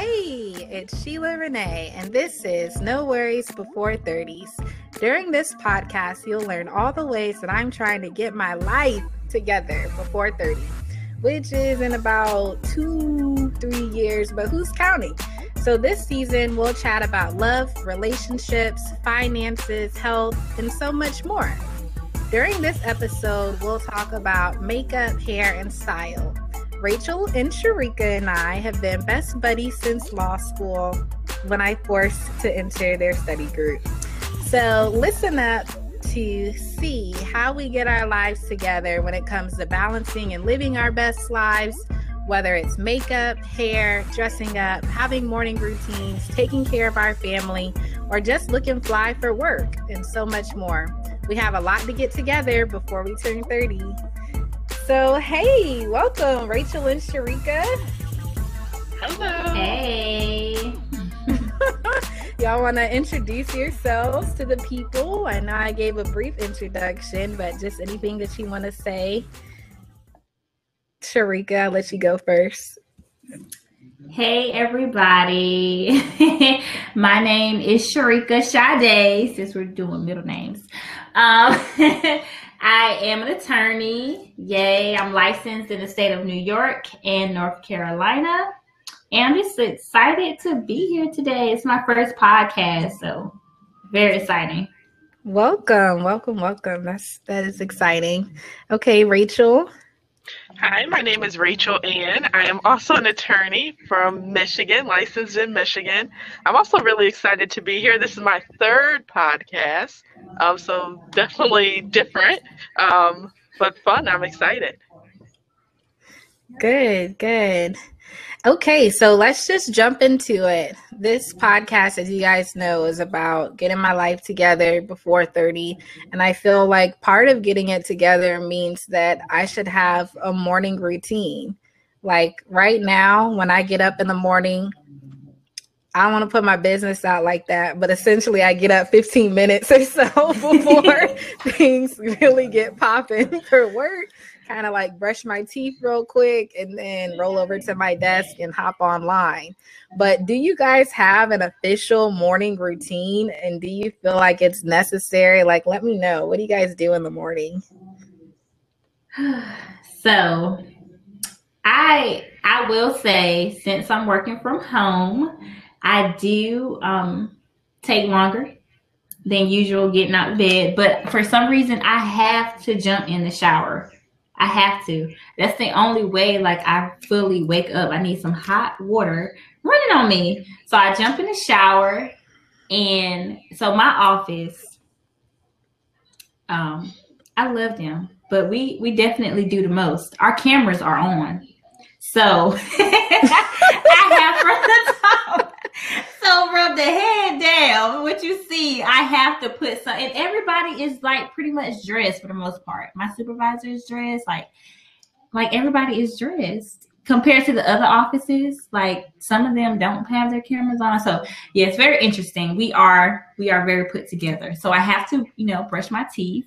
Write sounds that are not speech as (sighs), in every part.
Hey, it's Sheila Renee, and this is No Worries Before 30s. During this podcast, you'll learn all the ways that I'm trying to get my life together before 30, which is in about two, three years, but who's counting? So, this season, we'll chat about love, relationships, finances, health, and so much more. During this episode, we'll talk about makeup, hair, and style. Rachel and Sharika and I have been best buddies since law school when I forced to enter their study group. So listen up to see how we get our lives together when it comes to balancing and living our best lives, whether it's makeup, hair, dressing up, having morning routines, taking care of our family, or just looking fly for work, and so much more. We have a lot to get together before we turn 30. So, hey, welcome, Rachel and Sharika. Hello. Hey. (laughs) Y'all want to introduce yourselves to the people? I know I gave a brief introduction, but just anything that you want to say. Sharika, I'll let you go first. Hey, everybody. (laughs) My name is Sharika Sade, since we're doing middle names. Um, (laughs) I am an attorney. Yay. I'm licensed in the state of New York and North Carolina. And I'm just excited to be here today. It's my first podcast, so very exciting. Welcome, welcome, welcome. That's that is exciting. Okay, Rachel. Hi, my name is Rachel Ann. I am also an attorney from Michigan, licensed in Michigan. I'm also really excited to be here. This is my third podcast, um, so definitely different, um, but fun. I'm excited. Good, good. Okay, so let's just jump into it. This podcast, as you guys know, is about getting my life together before 30. And I feel like part of getting it together means that I should have a morning routine. Like right now, when I get up in the morning, I don't want to put my business out like that, but essentially I get up 15 minutes or so (laughs) before (laughs) things really get popping for work kind of like brush my teeth real quick and then roll over to my desk and hop online. But do you guys have an official morning routine and do you feel like it's necessary? Like, let me know. What do you guys do in the morning? (sighs) So, I I will say since I'm working from home, I do um take longer than usual getting out of bed, but for some reason I have to jump in the shower I have to. That's the only way like I fully wake up. I need some hot water running on me. So I jump in the shower and so my office um I love them, but we we definitely do the most. Our cameras are on. So (laughs) I have (laughs) from the top (laughs) so from the head down, what you see, I have to put some, and everybody is like pretty much dressed for the most part. My supervisor is dressed, like, like everybody is dressed compared to the other offices. Like some of them don't have their cameras on. So yeah, it's very interesting. We are we are very put together. So I have to, you know, brush my teeth.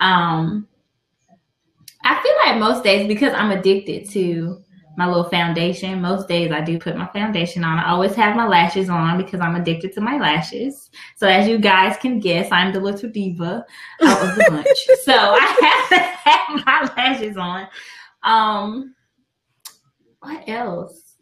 Um, I feel like most days because I'm addicted to my little foundation. Most days I do put my foundation on. I always have my lashes on because I'm addicted to my lashes. So as you guys can guess, I'm the little diva out of the bunch. (laughs) so I have to have my lashes on. Um, what else?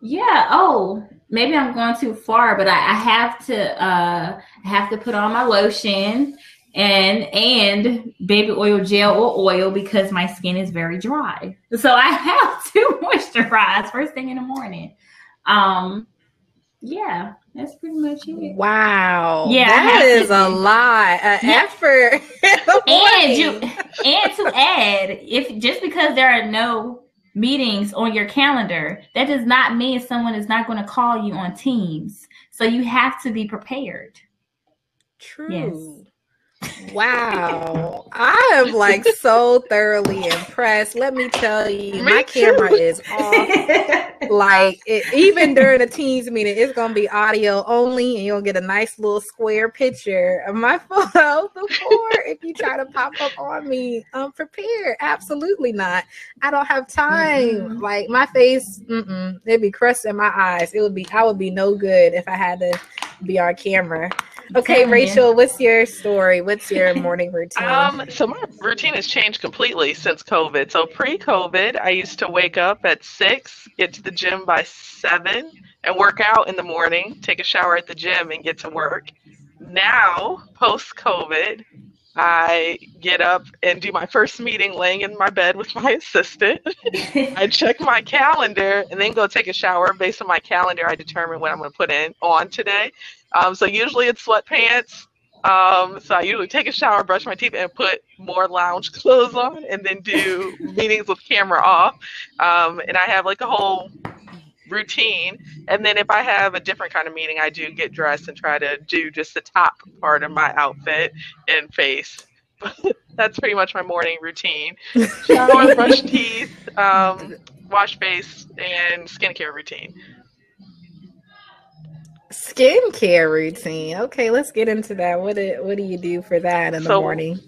Yeah. Oh, maybe I'm going too far, but I, I have to uh have to put on my lotion and and baby oil gel or oil because my skin is very dry. So I (laughs) have to moisturize first thing in the morning. Um yeah, that's pretty much it. Wow. Yeah, that is a lot of yeah. effort. (laughs) and you and to add, if just because there are no meetings on your calendar, that does not mean someone is not going to call you on Teams. So you have to be prepared. True. Yes. Wow. I am like so thoroughly impressed. Let me tell you, my camera is off. Like it, even during the teams meeting, it's gonna be audio only, and you'll get a nice little square picture of my (laughs) photo before if you try to pop up on me unprepared. Absolutely not. I don't have time. Mhm. Like my face, it'd be crust in my eyes. It would be. I would be no good if I had to be on camera. Okay, telling you. Rachel, what's your story? What's your (laughs) morning routine? Um, so my routine has changed completely since COVID. So pre-COVID, I used to wake up at six, get to the gym by seven, and work out in the morning, take a shower at the gym, and get to work. Now, post-COVID, I get up and do my first meeting laying in my bed with (laughs) my assistant. I (laughs) check my calendar and then go take a shower. Based on my calendar, I determine what I'm going to put in on today. Um, so usually it's sweatpants. Um, so I usually take a shower, brush my teeth, and put more lounge (laughs) clothes on, and then do meetings with camera off. Um, and I have like a whole routine. And then if I have a different kind of meeting, I do get dressed and try to do just the top part of my outfit and face. (laughs) That's pretty much my morning routine. (laughs) Shower, brush teeth, um, wash face, and skincare routine. Skincare routine. Okay, let's get into that. What do, what do you do for that in the morning?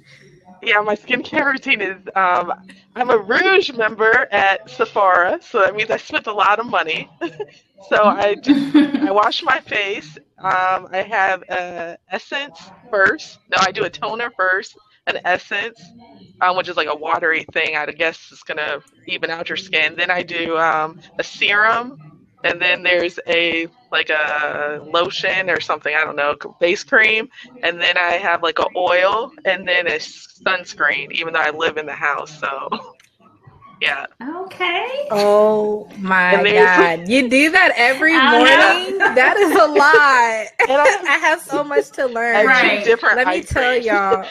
Yeah, my skincare routine is um, I'm a Rouge member at Sephora, so that means I spent a lot of money. (laughs) so I just I wash my face. Um, I have a essence first. No, I do a toner first, an essence, um, which is like a watery thing. I guess it's gonna even out your skin. Then I do um, a serum, and then there's a like a lotion or something. I don't know, face cream, and then I have like a oil, and then a sunscreen. Even though I live in the house, so (laughs) yeah. okay. Oh my god. You do that every oh, morning? That is a lot. (laughs) And I- (laughs) I have so much to learn. Right. different Let me tell creams. y'all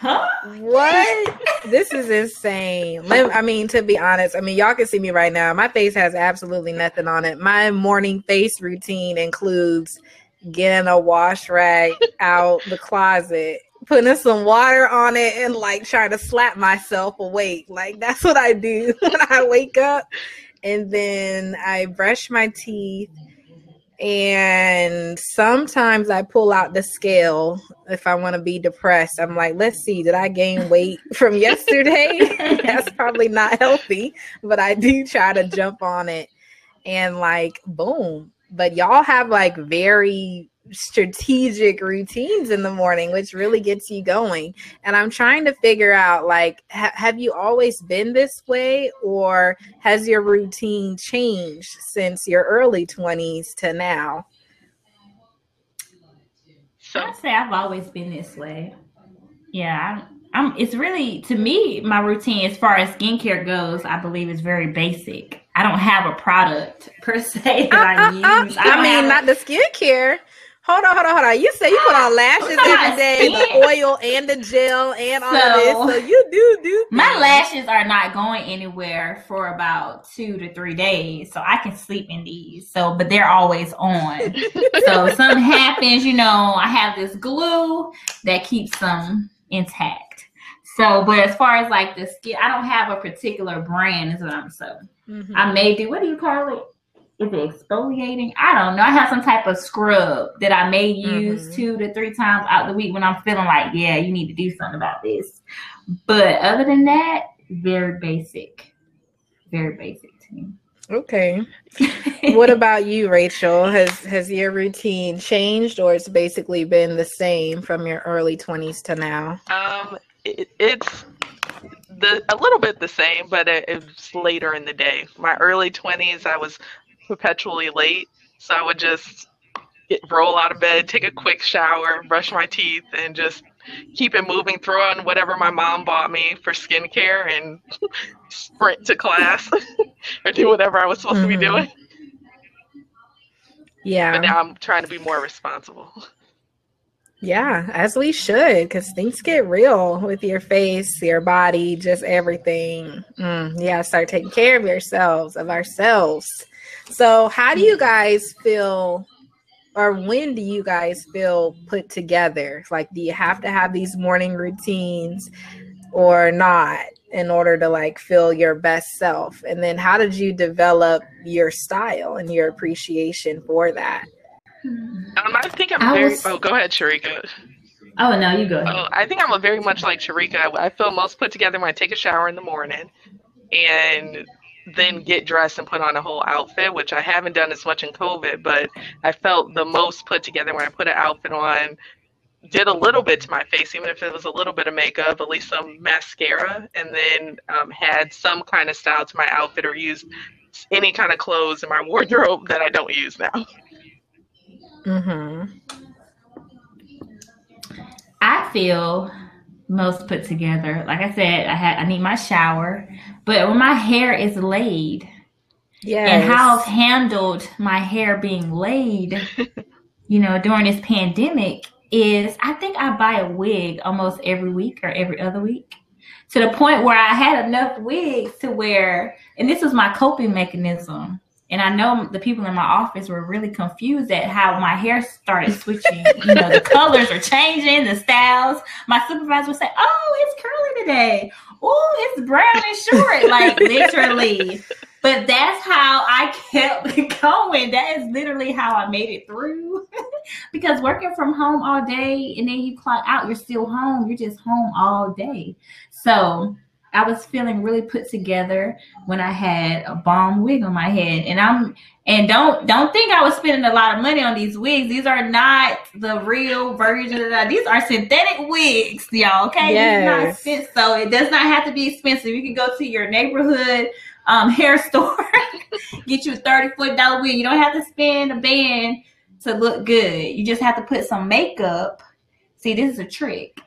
Huh? what this is insane. I mean, to be honest, I mean, y'all can see me right now. My face has absolutely nothing on it. My morning face routine includes getting a wash rag out the closet, putting some water on it, and like trying to slap myself awake. Like that's what I do (laughs) when I wake up. And then I brush my teeth. And sometimes I pull out the scale if I want to be depressed. I'm like, let's see, did I gain weight (laughs) from yesterday? (laughs) That's probably not healthy, but I do try to jump on it and like, boom. But y'all have like very strategic routines in the morning, which really gets you going. And I'm trying to figure out like, ha- have you always been this way or has your routine changed since your early 20s to now? So I'd say I've always been this way. Yeah, I'm, I'm. It's really to me my routine as far as skincare goes. I believe is very basic. I don't have a product per se (laughs) that I (laughs) uh, use. I, don't mean, have- not the skincare. Hold on, hold on, hold on. You say you put on lashes every day, the oil and the gel and all of So- this. So you do do My lashes are not going anywhere for about two to three days, so I can sleep in these. So, but they're always on. (laughs) so if something happens, you know, I have this glue that keeps them intact. So, but as far as like the skin, I don't have a particular brand. Is what I'm saying. Mhm. I may do. What do you call it? Is it exfoliating? I don't know. I have some type of scrub that I may use Mhm. two to three times out the week when I'm feeling like, yeah, you need to do something about this. But other than that, very basic. Very basic to me. Okay. (laughs) What about you, Rachel? Has has your routine changed, or it's basically been the same from your early twenties to now? Um, it, it's the a little bit the same, but it, it's later in the day. My early twenties, I was perpetually late, so I would just get, roll out of bed, take a quick shower, brush my teeth, and just keep it moving through on whatever my mom bought me for skincare, and (laughs) sprint to class (laughs) or do whatever I was supposed to be Mhm. doing. Yeah. But now I'm trying to be more responsible. Yeah, as we should, because things get real with your face, your body, just everything. Mm, yeah, start taking care of yourselves, of ourselves. So, how do you guys feel or when do you guys feel put together? Like, do you have to have these morning routines or not in order to like feel your best self? And then how did you develop your style and your appreciation for that? Um, I think I'm I very. Was... Oh, go ahead, Sharika. Oh no, you go. Oh, I think I'm a very much like Sharika. I feel most put together when I take a shower in the morning, and then get dressed and put on a whole outfit, which I haven't done as much in COVID, but I felt the most put together when I put an outfit on, did a little bit to my face, even if it was a little bit of makeup, at least some mascara, and then um, had some kind of style to my outfit or used any kind of clothes in my wardrobe that I don't use now. Mm-hmm. I feel most put together. Like I said, I had I need my shower, but when my hair is laid, yeah, and how I've handled my hair being laid, (laughs) you know, during this pandemic is I think I buy a wig almost every week or every other week. To the point where I had enough wigs to wear, and this was my coping mechanism and I know the people in my office were really confused at how my hair started switching. you know, the (laughs) colors are changing, the styles. My supervisor would say, "Oh, it's curly today. Oh, it's brown and short." like (laughs) literally. But that's how I kept (laughs) going. That is literally how I made it through. because working from home all day and then you clock out, you're still home. You're just home all day. So I was feeling really put together when I had a bomb wig on my head. And I'm and don't don't think I was spending a lot of money on these wigs. These are not the real version of that. These are synthetic wigs, y'all. Okay, yes. so it does not have to be expensive. You can go to your neighborhood um, (laughs) hair store, (laughs) get you a thirty foot dollar wig. You don't have to spend a band to look good. You just have to put some makeup. See, this is a trick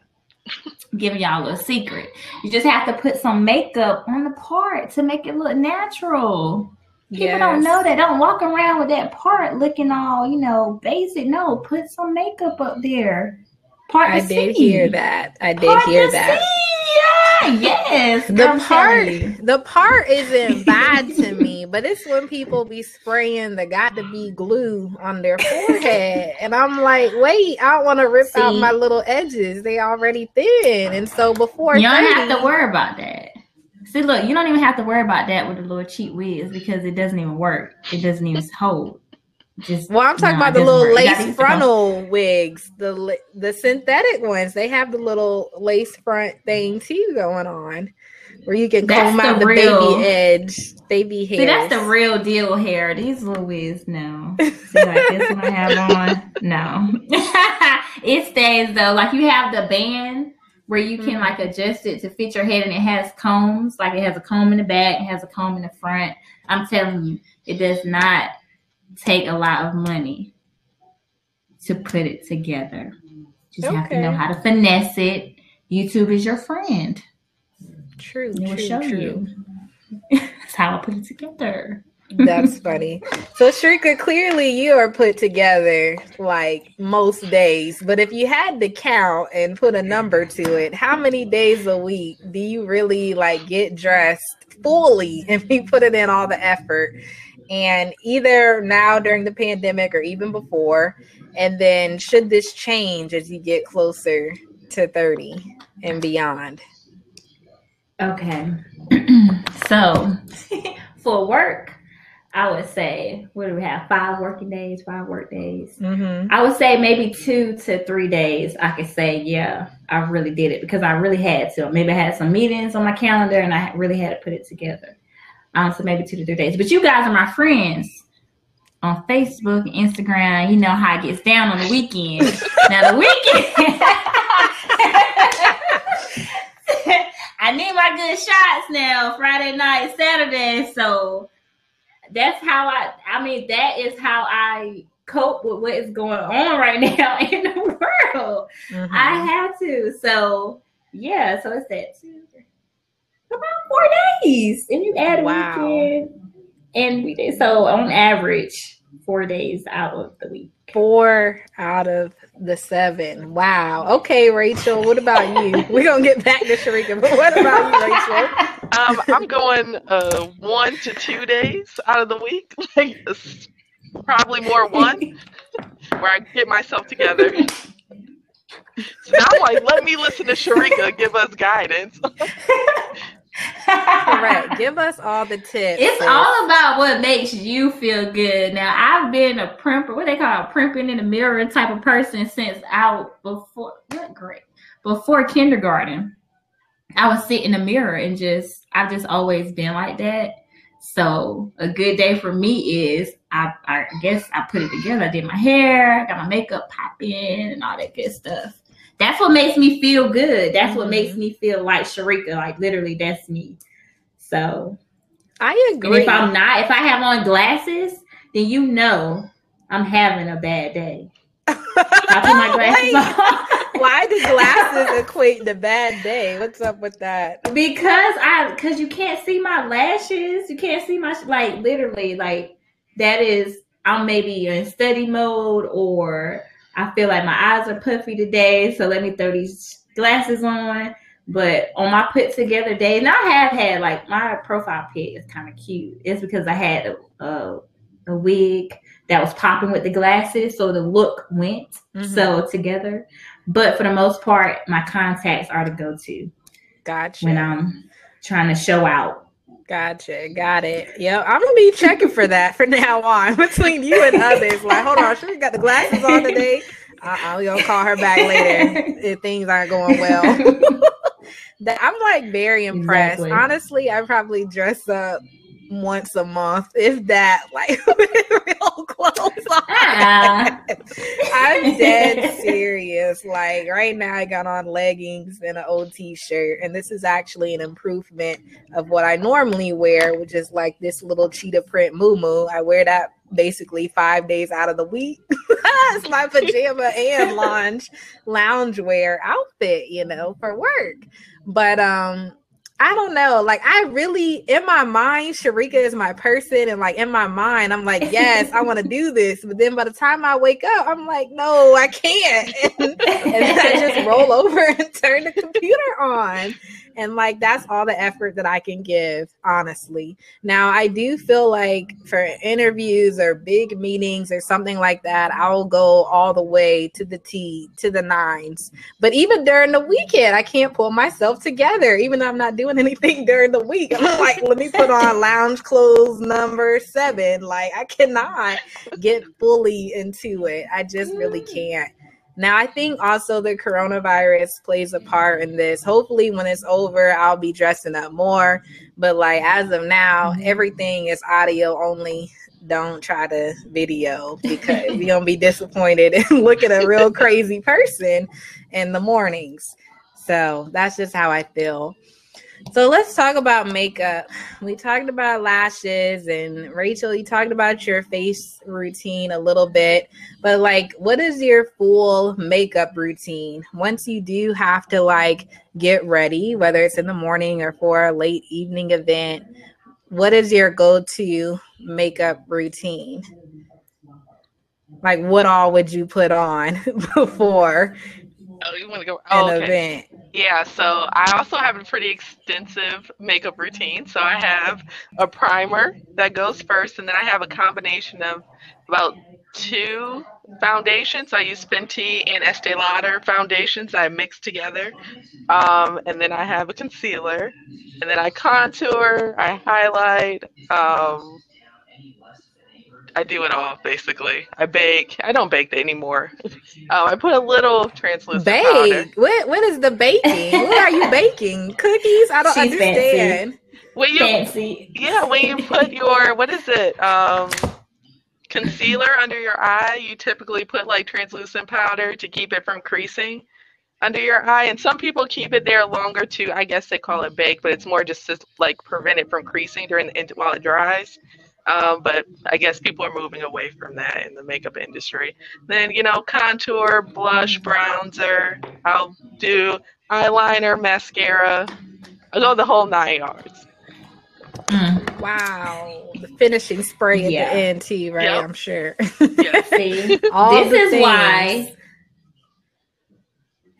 giving y'all a secret. You just have to put some makeup on the part to make it look natural. People yes. don't know that. Don't walk around with that part looking all, you know, basic. No, put some makeup up there. Part I did see. hear that. I did part hear that. See yes. The part the part isn't bad to me, but it's when people be spraying the got to be glue on their forehead. (laughs) and I'm like, wait, I don't want to rip See, out my little edges. They already thin. And so before You don't 30, have to worry about that. See, look, you don't even have to worry about that with the little cheap wigs because it doesn't even work. It doesn't even hold. Just well, I'm talking no, about the little work. lace frontal wigs, the the synthetic ones. They have the little lace front thing too going on, where you can that's comb out the, real, baby edge, baby hair. See, that's the real deal hair. These little wigs, no. (laughs) See, like this one I have on, no. (laughs) it stays though. Like you have the band where you can mm-hmm. like adjust it to fit your head, and it has combs. Like it has a comb in the back, it has a comb in the front. I'm telling you, it does not take a lot of money to put it together. Just okay. have to know how to finesse it. YouTube is your friend. True. It will show true. you. (laughs) That's how I put it together. That's funny. So Sharika, clearly you are put together like most days. But if you had to count and put a number to it, how many days a week do you really like get dressed fully and be putting in all the effort? And either now during the pandemic or even before. And then should this change as you get closer to 30 and beyond? Okay. (clears throat) So (laughs) for work i would say what do we have? Five working days five work days. Mm-hmm. i would say maybe two to three days i could say yeah i really did it. Because i really had to. Maybe i had some meetings on my calendar and i really had to put it together um, so maybe two to three days. But you guys are my friends on Facebook and Instagram. You know how it gets down on the weekend. (laughs) now the weekend. (laughs) I need my good shots now, Friday night, Saturday. So that's how I I mean that is how I cope with what is going on right (laughs) now in the world. Mm-hmm. I have to. So yeah, so it's that too about four days, and you add a wow. weekend and we did so on average four days out of the week. Four out of the seven. Wow. Okay, Rachel. What about you? (laughs) We're gonna get back to Sharika, but what about you, Rachel? Um, I'm going uh, one to two days out of the week. (laughs) Like probably more one. where I get myself together. So now I'm like, let me listen to Sharika give us guidance. (laughs) Correct. (laughs) Give us all the tips. It's sis. all about what makes you feel good. Now, I've been a primper, what they call a primping in the mirror type of person since out before what great Before kindergarten. I would sit in the mirror and just I've just always been like that. So a good day for me is I I guess I put it together. I did my hair, got my makeup popping and all that good stuff. That's what makes me feel good. That's what Mhm. makes me feel like Sharika. Like literally, that's me. So I and agree. if I'm not, if I have on glasses, then you know I'm having a bad day. I put my (laughs) glasses on (laughs) why do glasses equate the bad day? What's up with that? because I because you can't see my lashes. You can't see my like literally like that is I'm maybe in study mode or I feel like my eyes are puffy today, so let me throw these glasses on. But on my put together day, and I have had like my profile pic is kind of cute. It's because I had a, a, a wig that was popping with the glasses, so the look went Mhm. so together. But for the most part, my contacts are the go to Gotcha. when I'm trying to show out. Gotcha. Got it. Yep. I'm gonna be checking for that from now on (laughs) between you and others. Like, hold on, she got the glasses on today. Uh-uh, we gonna call her back later (laughs) if things aren't going well. (laughs) that I'm like very impressed. Exactly. Honestly, I probably dress up once a month, if that, like (laughs) real clothes on. Ah. I'm dead (laughs) serious. Like right now, I got on leggings and an old t-shirt, and this is actually an improvement of what I normally wear, which is like this little cheetah print moo I wear that basically five days out of the week. (laughs) it's my pajama and lounge loungewear outfit, you know, for work. But um I don't know. Like I really in my mind, Sharika is my person, and like in my mind, I'm like, yes, I want to do this. But then by the time I wake up, I'm like, no, I can't. And, (laughs) and then I just roll over (laughs) and turn the computer on. And like that's all the effort that I can give, honestly. Now I do feel like for interviews or big meetings or something like that, I'll go all the way to the T to the nines. But even during the weekend, I can't pull myself together, even though I'm not doing (laughs) anything during the week. I'm like, let me put on (laughs) lounge clothes number seven. Like, I cannot get fully into it. I just really mm. can't. Now, I think also the coronavirus plays a part in this. Hopefully, when it's over, I'll be dressing up more. But, like, as of now, mm-hmm. everything is audio only. Don't try to video because (laughs) you're going to be disappointed and (laughs) look at a real (laughs) crazy person in the mornings. So that's just how I feel. So let's talk about makeup. We talked about lashes and Rachel, you talked about your face routine a little bit, but like what is your full makeup routine? Once you do have to like get ready, whether it's in the morning or for a late evening event, what is your go-to makeup routine? Like what all would you put on (laughs) before Oh, you want to go? an Oh, okay. event? Yeah, so I also have a pretty extensive makeup routine. So I have a primer that goes first, and then I have a combination of about two foundations. I use Fenty and Estee Lauder foundations I mix together. Um, and then I have a concealer, and then I contour, I highlight. Um, I do it all basically. I bake. I don't bake anymore. Um, I put a little translucent powder. Bake. What what is the baking? what are you baking? (laughs) Cookies? I don't She's understand. When you Fancy. Yeah, when you put your what is it? Um concealer under your eye, you typically put like translucent powder to keep it from creasing under your eye. And some people keep it there longer too. I guess they call it bake, but it's more just to like prevent it from creasing during the while it dries. Um, but I guess people are moving away from that in the makeup industry. Then, you know, contour, blush, bronzer. I'll do eyeliner, mascara. I'll go the whole nine yards. Mm. Wow. The finishing spray at Yeah. the end too, right? Yep. I'm sure. Yes. (laughs) See, All this the is things. why.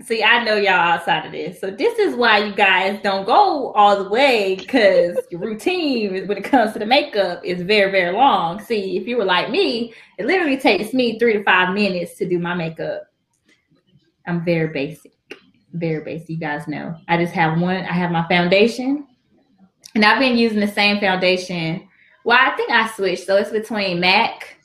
See, I know y'all outside of this. So this is why you guys don't go all the way because your routine when it comes to the makeup is very, very long. See, if you were like me, it literally takes me three to five minutes to do my makeup. I'm very basic. Very basic. You guys know. I just have one, I have my foundation. And I've been using the same foundation. Well, I think I switched. So it's between MAC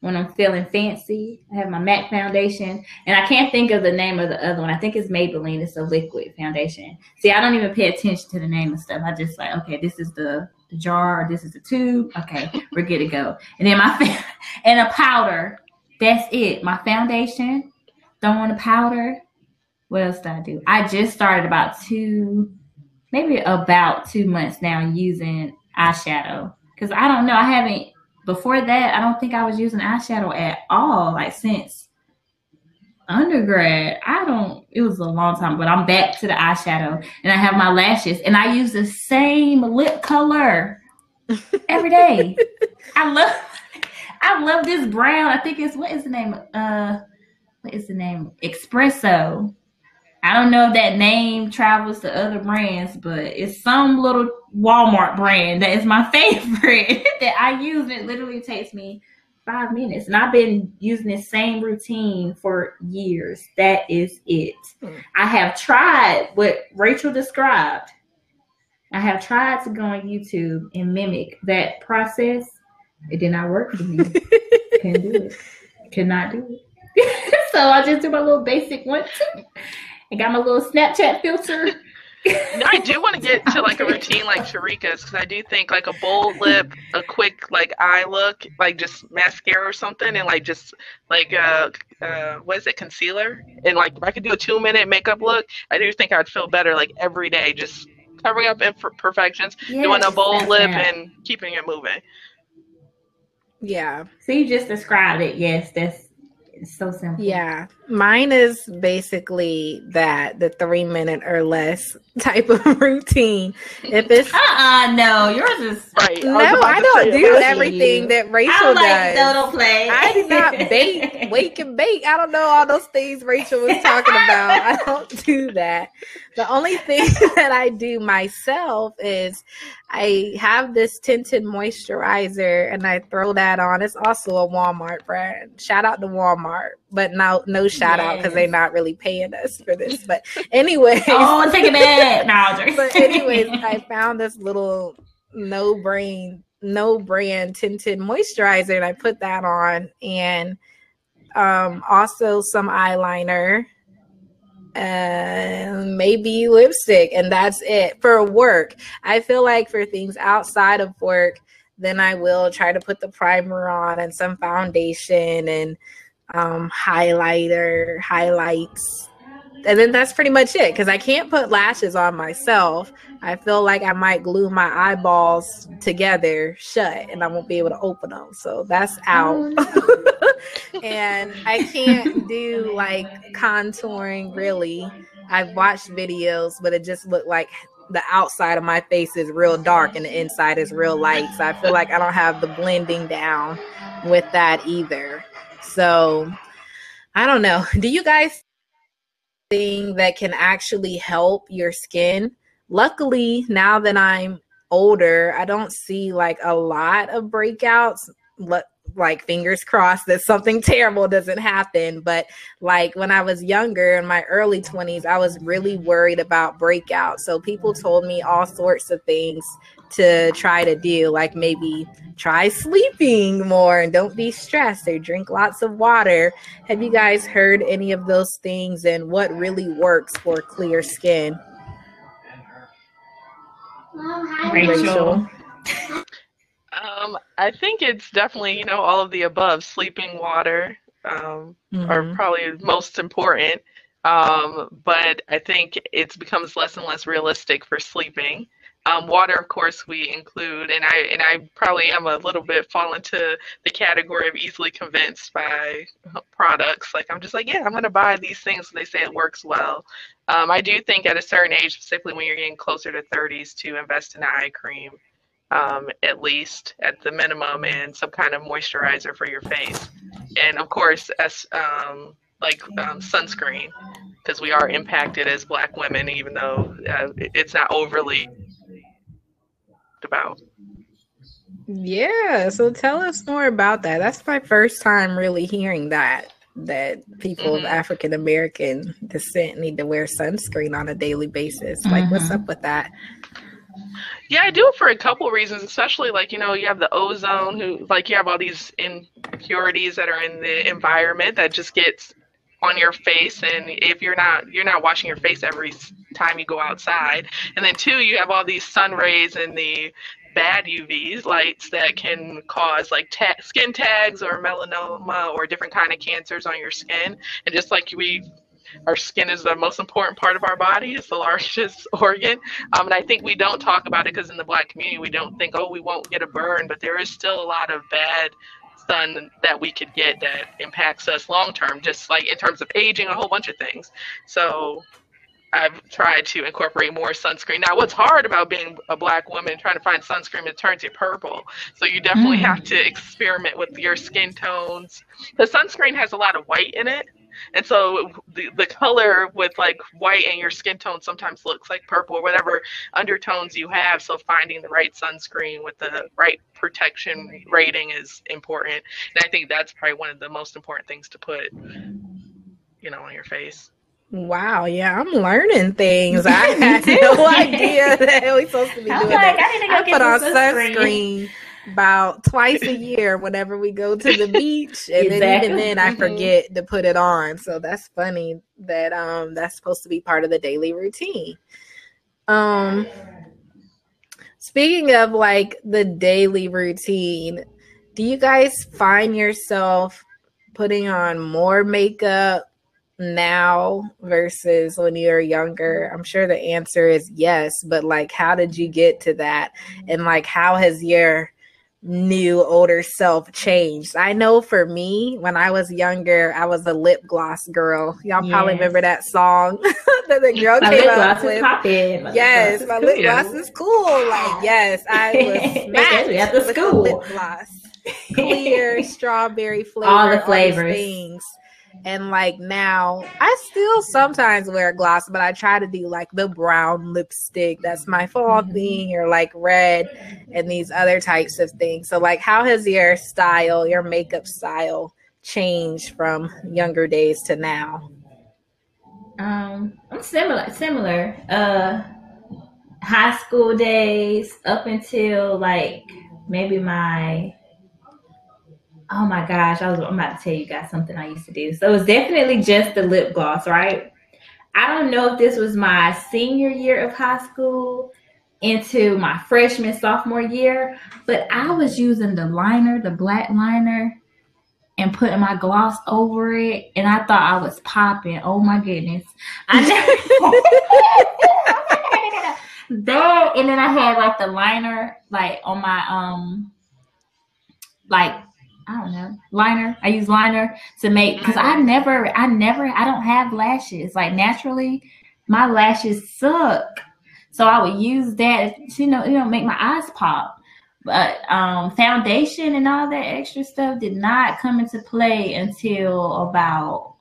when I'm feeling fancy. I have my MAC foundation, and I can't think of the name of the other one. I think it's Maybelline. It's a liquid foundation. See, I don't even pay attention to the name of stuff. I just like, okay, this is the the jar. This is the tube. Okay, we're good to go. And then my (laughs) and a powder. That's it. My foundation. Want a powder. What else did I do? I just started about two, maybe about two months now using eyeshadow because I don't know. I haven't before that, I don't think I was using eyeshadow at all. Like since undergrad, I don't. It was a long time, but I'm back to the eyeshadow, and I have my lashes, and I use the same lip color (laughs) every day. I love. (laughs) I love this brown. I think it's what is the name? Uh, what is the name? Espresso. I don't know if that name travels to other brands, but it's some little Walmart brand that is my (laughs) favorite that I use. It literally takes me five minutes. And I've been using the same routine for years. That is it. Mm. I have tried what Rachel described. I have tried to go on YouTube and mimic that process. It did not work for me. Couldn't do it. Cannot do it. (laughs) so I just do my little basic one. I got my little Snapchat filter. (laughs) no, I do want to get to like a routine like Sharika's because I do think like a bold lip, a quick like eye look, like just mascara or something, and like just like uh, uh what is it, concealer, and like if I could do a two minute makeup look, I do think I'd feel better like every day, just covering up imperfections, yes, doing a bold lip, that. and keeping it moving. Yeah. So you just described it. Yes, that's it's so simple. Yeah. Mine is basically that the three minute or less (laughs) type of (laughs) routine. If it's uh uh no, yours is right. No, I, I don't do everything you. that Rachel I like does. Dodo play. I do not bake, (laughs) wake and bake. I don't know all those things Rachel was talking about. I don't do that. The only thing that I do myself is I have this tinted moisturizer and I throw that on. It's also a Walmart brand. Shout out to Walmart, but no, no shout yes. out because they're not really paying us for this. But (laughs) anyway, oh, take it back, (laughs) no, but anyways, I found this little no brain, no brand tinted moisturizer and I put that on and um also some eyeliner and maybe lipstick, and that's it for work. I feel like for things outside of work, then I will try to put the primer on and some foundation and um, highlighter, highlights. And then that's pretty much it because I can't put lashes on myself. I feel like I might glue my eyeballs together shut and I won't be able to open them. So that's out. Oh, (laughs) and I can't do like contouring really. I've watched videos, but it just looked like the outside of my face is real dark and the inside is real light. So I feel like I don't have the blending down with that either. So I don't know. (laughs) Do you guys think that can actually help your skin? Luckily, now that I'm older, I don't see like a lot of breakouts like fingers crossed that something (laughs) terrible doesn't happen but like when i was younger in my early 20s i was really worried about breakouts so people told me all sorts of things to try to do like maybe try sleeping more and don't be stressed or drink lots of water have you guys heard any of those things and what really works for clear skin Rachel. Um, I think it's definitely you know all of the above. Sleeping, water, um, mm-hmm. are probably most important. Um, but I think it becomes less and less realistic for sleeping. Um, water, of course, we include, and I and I probably am a little bit fall into the category of easily convinced by products. Like I'm just like, yeah, I'm gonna buy these things. They say it works well. Um, I do think at a certain age, specifically when you're getting closer to 30s, to invest in eye cream um, at least at the minimum, and some kind of moisturizer for your face, and of course, as um, like um, sunscreen. because we are impacted as Black women, even though uh, it's not overly about. Yeah, so tell us more about that. That's my first time really hearing that that people mm-hmm. of African American descent need to wear sunscreen on a daily basis. Like, mm-hmm. what's up with that? Yeah, I do it for a couple reasons, especially like, you know, you have the ozone who like you have all these impurities that are in the environment that just gets on your face and if you're not you're not washing your face every time you go outside. And then two, you have all these sun rays and the bad UV lights that can cause like ta- skin tags or melanoma or different kind of cancers on your skin. And just like we our skin is the most important part of our body. It's the largest (laughs) organ. Um, and I think we don't talk about it because in the black community, we don't think, oh, we won't get a burn, but there is still a lot of bad sun that we could get that impacts us long term, just like in terms of aging, a whole bunch of things. So I've tried to incorporate more sunscreen. Now, what's hard about being a black woman trying to find sunscreen, it turns you purple. So you definitely mm. have to experiment with your skin tones. The sunscreen has a lot of white in it. And so the, the color with like white and your skin tone sometimes looks like purple or whatever undertones you have. So finding the right sunscreen with the right protection rating is important. And I think that's probably one of the most important things to put, you know, on your face. Wow, yeah, I'm learning things. I had (laughs) no idea that we're supposed to be doing like, that. I, I put on sunscreen. sunscreen about twice a year whenever we go to the beach, and exactly. then even then I mm-hmm. forget mm-hmm. to put it on. So that's funny that um that's supposed to be part of the daily routine. Um, speaking of like the daily routine, do you guys find yourself putting on more makeup now versus when you were younger? I'm sure the answer is yes, but like, how did you get to that? And like, how has your new older self changed? I know for me, when I was younger, I was a lip gloss girl. Y'all yes. probably remember that song (laughs) that the girl my came up with. My yes, my lip gloss is cool. Like, yes, I (laughs) was at the school. lip gloss. (laughs) Clear strawberry flavor. All the flavors. All things and like now, I still sometimes wear gloss, but I try to do like the brown lipstick. That's my fall mm-hmm. thing, or like red and these other types of things. So, like, how has your style, your makeup style, changed from younger days to now? Um, I'm similar. Similar. Uh, high school days up until like maybe my Oh my gosh, I was I'm about to tell you guys something I used to do. So it's definitely just the lip gloss, right? I don't know if this was my senior year of high school into my freshman sophomore year, but I was using the liner, the black liner, and putting my gloss over it, and I thought I was popping. Oh my goodness. I never (laughs) (laughs) that and then I had like the liner like on my um like I don't know, liner. I use liner to make because I never, I never, I don't have lashes. Like naturally, my lashes suck. So I would use that, to you know, you know, make my eyes pop. But um, foundation and all that extra stuff did not come into play until about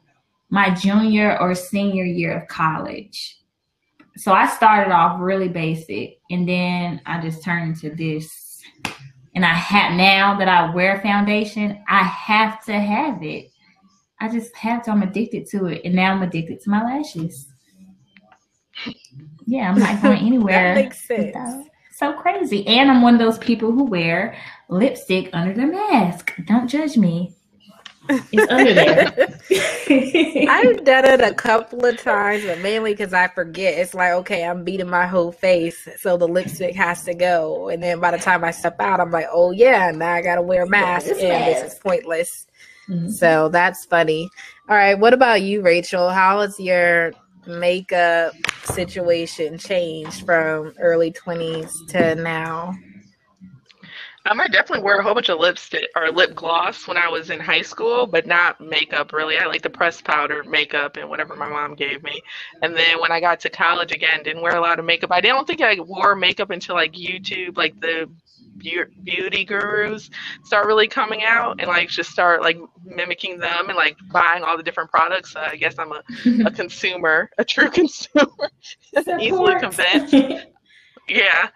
my junior or senior year of college. So I started off really basic, and then I just turned into this and I have now that I wear foundation, I have to have it. I just have to. I'm addicted to it, and now I'm addicted to my lashes. Yeah, I'm not going (laughs) anywhere. that makes sense. So crazy, and I'm one of those people who wear lipstick under their mask. Don't judge me. It's under there. (laughs) I've done it a couple of times, but mainly because I forget. It's like, okay, I'm beating my whole face, so the lipstick has to go. And then by the time I step out, I'm like, oh yeah, now I gotta wear a mask, yeah, and this is pointless. Mm-hmm. So that's funny. All right, what about you, Rachel? How has your makeup situation changed from early 20s to now? Um, I definitely wore a whole bunch of lipstick or lip gloss when I was in high school, but not makeup really. I like the pressed powder makeup and whatever my mom gave me. And then when I got to college again, didn't wear a lot of makeup. I don't think I wore makeup until like YouTube, like the beauty gurus start really coming out and like just start like mimicking them and like buying all the different products. Uh, I guess I'm a, (laughs) a consumer, a true consumer, easily convinced. (laughs) yeah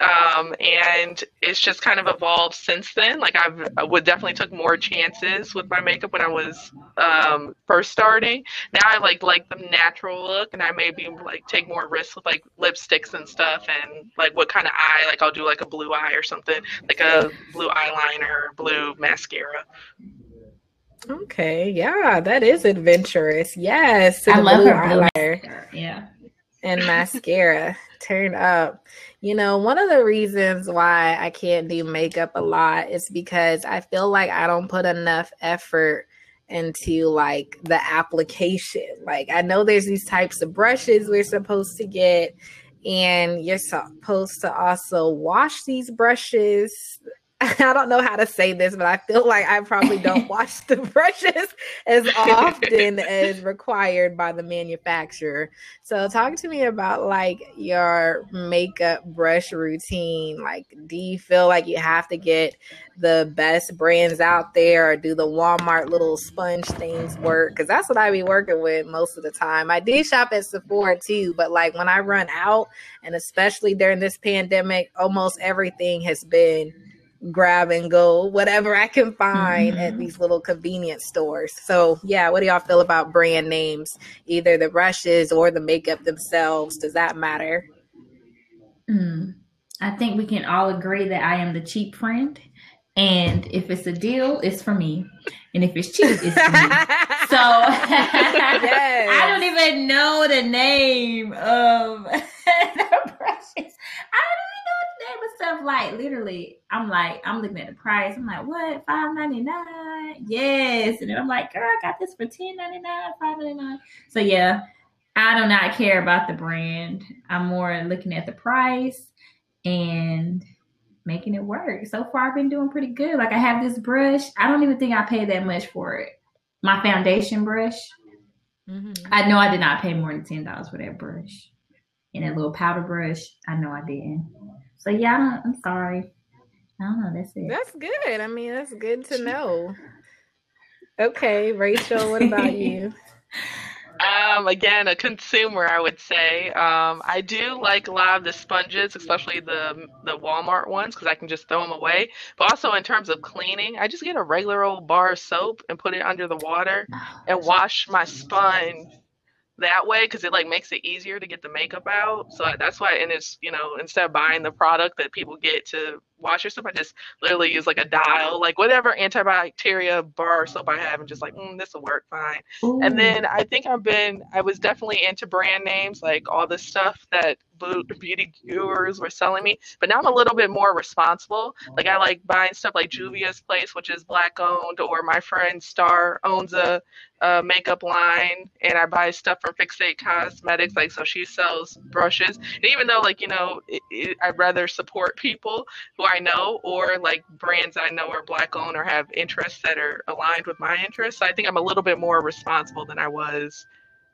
um, and it's just kind of evolved since then. Like I've I would definitely took more chances with my makeup when I was um, first starting. Now I like like the natural look, and I maybe like take more risks with like lipsticks and stuff, and like what kind of eye. Like I'll do like a blue eye or something, like a blue eyeliner, blue mascara. Okay, yeah, that is adventurous. Yes, I love her eyeliner. Yeah, and mascara. Turn up. You know, one of the reasons why I can't do makeup a lot is because I feel like I don't put enough effort into like the application. Like I know there's these types of brushes we're supposed to get and you're supposed to also wash these brushes (laughs) I don't know how to say this, but I feel like I probably don't (laughs) wash the brushes as often (laughs) as required by the manufacturer. So, talk to me about like your makeup brush routine. Like, do you feel like you have to get the best brands out there, or do the Walmart little sponge things work? Because that's what I be working with most of the time. I did shop at Sephora too, but like when I run out, and especially during this pandemic, almost everything has been grab and go whatever I can find mm-hmm. at these little convenience stores. So, yeah, what do y'all feel about brand names, either the brushes or the makeup themselves? Does that matter? Mm. I think we can all agree that I am the cheap friend. And if it's a deal, it's for me. And if it's cheap, it's for me. (laughs) so yes. (laughs) I don't even know the name of (laughs) the brushes. I don't name of stuff like literally, I'm like, I'm looking at the price. I'm like, what? Five ninety nine? Yes. And then I'm like, girl, I got this for ten ninety nine, five ninety nine. So yeah, I do not care about the brand. I'm more looking at the price and making it work. So far, I've been doing pretty good. Like I have this brush. I don't even think I paid that much for it. My foundation brush. Mm-hmm. I know I did not pay more than ten dollars for that brush. And that little powder brush, I know I didn't. So yeah, I'm sorry. I don't know. That's it. That's good. I mean, that's good to (laughs) know. Okay, Rachel, what about you? (laughs) Um, again, a consumer, I would say. Um, I do like a lot of the sponges, especially the the Walmart ones, because I can just throw them away. But also in terms of cleaning, I just get a regular old bar of soap and put it under the water oh, and wash my sponge that way because it like makes it easier to get the makeup out. So that's why, and it's you know instead of buying the product that people get to wash your soap, I just literally use like a dial, like whatever antibacteria bar soap I have, and just like mm, this will work fine. Ooh. And then I think I've been, I was definitely into brand names, like all the stuff that beauty gurus were selling me. But now I'm a little bit more responsible. Like I like buying stuff like Juvia's Place, which is black owned, or my friend Star owns a, a makeup line, and I buy stuff from Fixate Cosmetics. Like so, she sells brushes. And even though like you know, it, it, I'd rather support people who I know or like brands I know are black owned or have interests that are aligned with my interests. So I think I'm a little bit more responsible than I was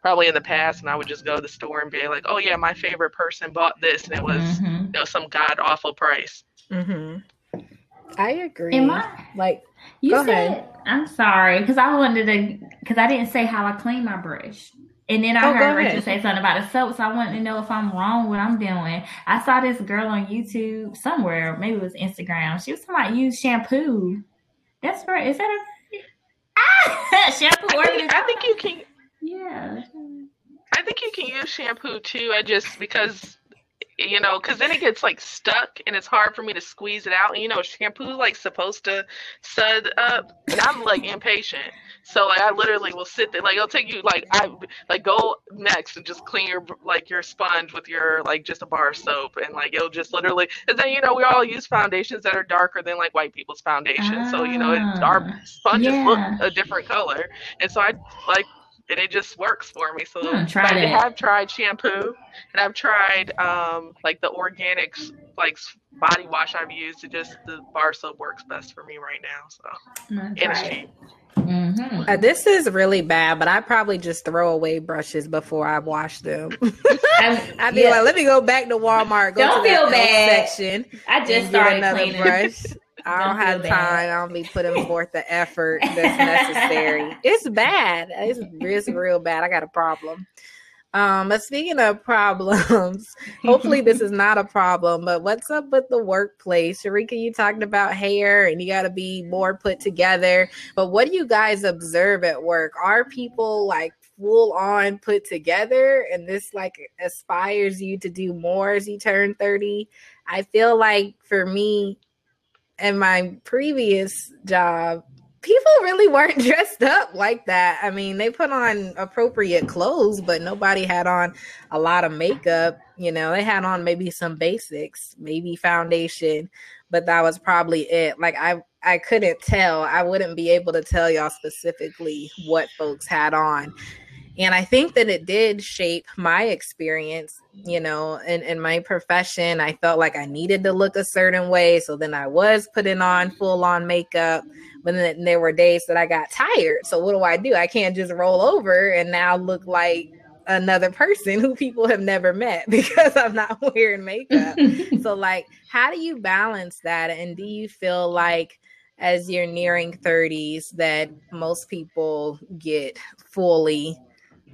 probably in the past and I would just go to the store and be like, oh yeah, my favorite person bought this and it was mm-hmm. you know some god awful price. Mm-hmm. I agree. Am I like? You said ahead. I'm sorry because I wanted to because I didn't say how I clean my brush. And then I oh, heard Rachel say something about a soap, so I wanted to know if I'm wrong what I'm doing. I saw this girl on YouTube somewhere, maybe it was Instagram. She was talking about use shampoo. That's right. Is that a ah, (laughs) shampoo? I think, I think you can. Yeah. I think you can use shampoo too. I just because you know, because then it gets like stuck and it's hard for me to squeeze it out. And you know, shampoo like supposed to sud up, and I'm like impatient. So like I literally will sit there, like it'll take you like I like go next and just clean your like your sponge with your like just a bar soap, and like it'll just literally. And then you know we all use foundations that are darker than like white people's foundation, ah, so you know it, our ah, sponges yeah. look a different color, and so I like and it just works for me. So Hmm, try I have tried shampoo, and I've tried um, like the organics like body wash I've used. It just the bar soap works best for me right now. So Mm, and it's cheap. Mhm. Uh, this is really bad, but I probably just throw away brushes before I wash them. (laughs) I'd be yeah, like, let me go back to Walmart, go Don't to feel bad. section, I just started another cleaning. brush. (laughs) I don't Don't have bad. time. I don't be putting (laughs) forth the effort that's necessary. it's bad. It's, it's real bad. I got a problem. Um, but speaking of problems, (laughs) hopefully this is not a problem. But what's up with the workplace, Sharika? You talked about hair, and you got to be more put together. But what do you guys observe at work? Are people like full on put together, and this like aspires you to do more as you turn thirty? I feel like for me, in my previous job, people really weren't (laughs) dressed up like that. I mean, they put on appropriate clothes, but nobody had on a lot of makeup. You know, they had on maybe some basics, maybe foundation, but that was probably it. Like I I couldn't tell. I wouldn't be able to tell y'all specifically what folks had on. And I think that it did shape my experience, you know, in, in my profession. I felt like I needed to look a certain way. So then I was putting on full on makeup. But then there were days that I got tired. So what do I do? I can't just roll over and now look like another person who people have never met (laughs) because I'm not (laughs) wearing makeup. (laughs) so like how do you balance that and do you feel like as you're nearing 30s that most people get fully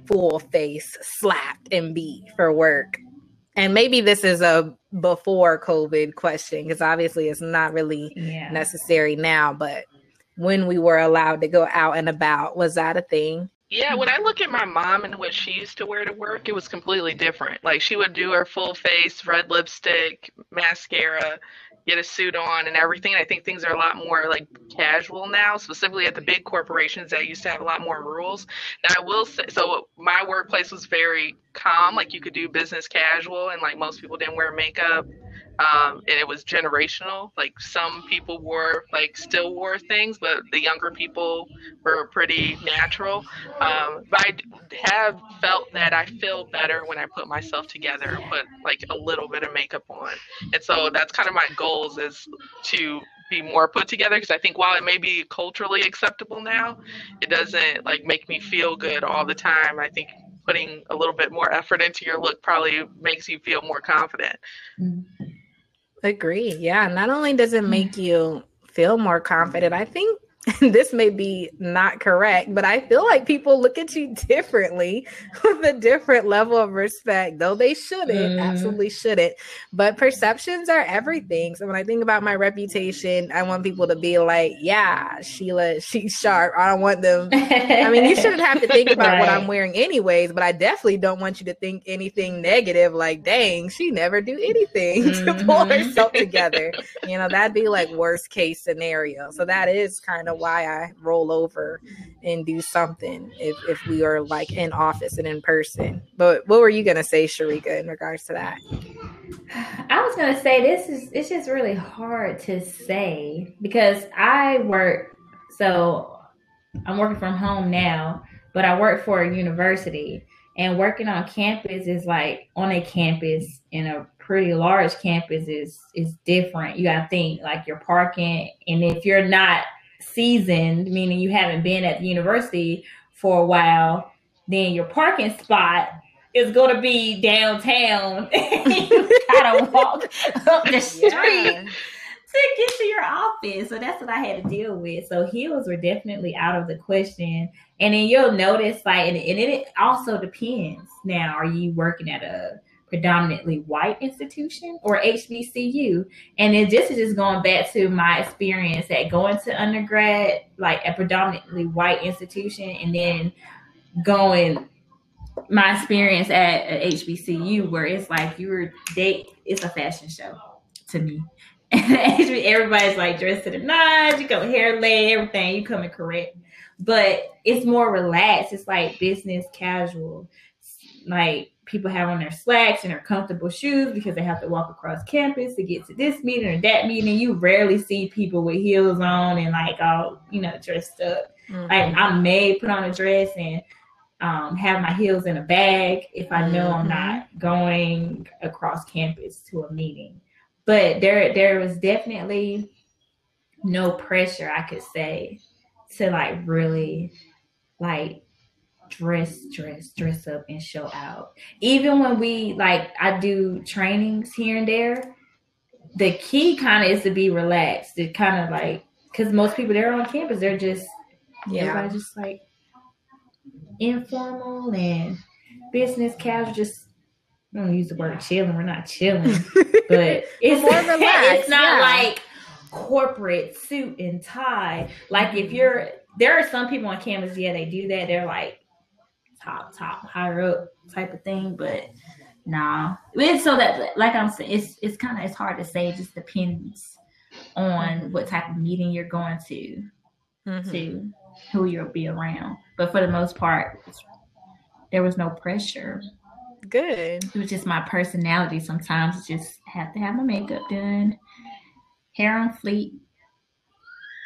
full face slapped and beat for work and maybe this is a before covid question because obviously it's not really yeah. necessary now but when we were allowed to go out and about was that a thing Yeah, when I look at my mom and what she used to wear to work, it was completely different. Like she would do her full face, red lipstick, mascara, get a suit on and everything. I think things are a lot more like casual now, specifically at the big corporations that used to have a lot more rules. And I will say, so my workplace was very calm. Like you could do business casual, and like most people didn't wear makeup. Um, and it was generational. Like some people wore, like still wore things, but the younger people were pretty natural. Um, but I have felt that I feel better when I put myself together and put like a little bit of makeup on. And so that's kind of my goals is to be more put together because I think while it may be culturally acceptable now, it doesn't like make me feel good all the time. I think putting a little bit more effort into your look probably makes you feel more confident. Agree. Yeah. Not only does it make mm. you feel more confident, I think (laughs) this may be not correct, but I feel like people look at you differently (laughs) with a different level of respect, though they shouldn't, Mhm. absolutely shouldn't. But perceptions are everything. So when I think about my reputation, I want people to be like, yeah, Sheila, she's sharp. I don't want them I mean, you shouldn't have to (laughs) think about what I'm wearing anyways, but I definitely don't want you to think anything negative like, dang, she never do anything to pull Mhm. herself together. You know, that'd be like worst case scenario. So that is kind of why I roll over and do something if, if we are like in office and in person. But what were you gonna say, Sharika, in regards to that? (sighs) I was gonna say this is it's just really hard to say because I work so I'm working from home now, but I work for a university and working on campus is like on a campus in a pretty large campus is is different. You gotta think like you're parking and if you're not seasoned, meaning you haven't been at the university for a while, then your parking spot is going to be downtown. (laughs) you gotta walk up the (laughs) street to get to your office. So that's what I had to deal with. So heels were definitely out of the question. And then you'll notice, like, and, and it also depends. Now, are you working at a predominantly white institution or HBCU? And then this is just going back to my experience at going to undergrad, like a predominantly white institution, and then going my experience at HBCU where it's like you're they it's a fashion show to me. (laughs) Everybody's like dressed to the nines, you go hair lay, everything, you coming correct. But it's more relaxed. It's like business casual. Like people have on their slacks and their comfortable shoes because they have to walk across campus to get to this meeting or that meeting. You rarely see people with heels on and like all, you know, dressed up. Like I may put on a dress and um, have my heels in a bag if I know I'm Mhm. not going across campus to a meeting. But there there was definitely no pressure I could say to like really like dress, dress, dress up and show out. Even when we like I do trainings here and there, the key kind of is to be relaxed. It kind of like because most people there on campus, they're just Yeah. everybody just like informal and business casual. Just I don't use the word chilling. We're not chilling, (laughs) but it's (laughs) more relaxed, It's not yeah. like corporate suit and tie. Like if you're there are some people on campus, yeah, they do that. They're like top, top, higher up type of thing, but nah. It's so that like I'm saying, it's it's kind of it's hard to say. It just depends on what type of meeting you're going to Mhm. to who you'll be around. But for the most part, there was no pressure. Good. It was just my personality. Sometimes just have to have my makeup done, hair on fleet.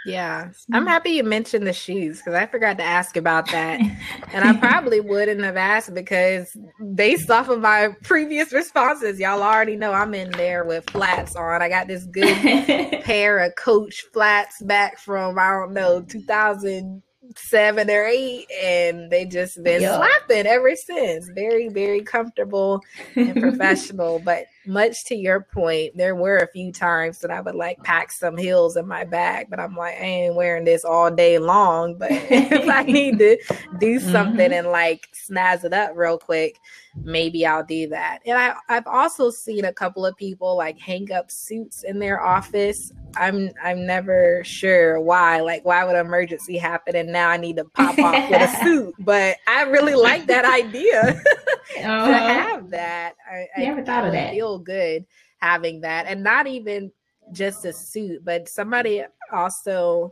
Yeah. I'm happy you mentioned the shoes because I forgot to ask about that. (laughs) And I probably wouldn't have asked because based off of my previous responses, y'all already know I'm in there with flats on. I got this good (laughs) pair of coach flats back from I don't know 2007 or 8 and they just been Yeah. slapping ever since very very comfortable and (laughs) professional but much to your point there were a few times that I would like pack some heels in my bag but I'm like I ain't wearing this all day long but (laughs) if I (laughs) need to do something Mhm. and like snazz it up real quick maybe I'll do that. And I, I've also seen a couple of people like hang up suits in their office. I'm I'm never sure why. Like why would an emergency happen and now I need to pop off with a (laughs) suit? But I really like that idea (laughs) to Uh-huh. have that. I, I Never thought of that. Feel good having that, and not even just a suit, but somebody also.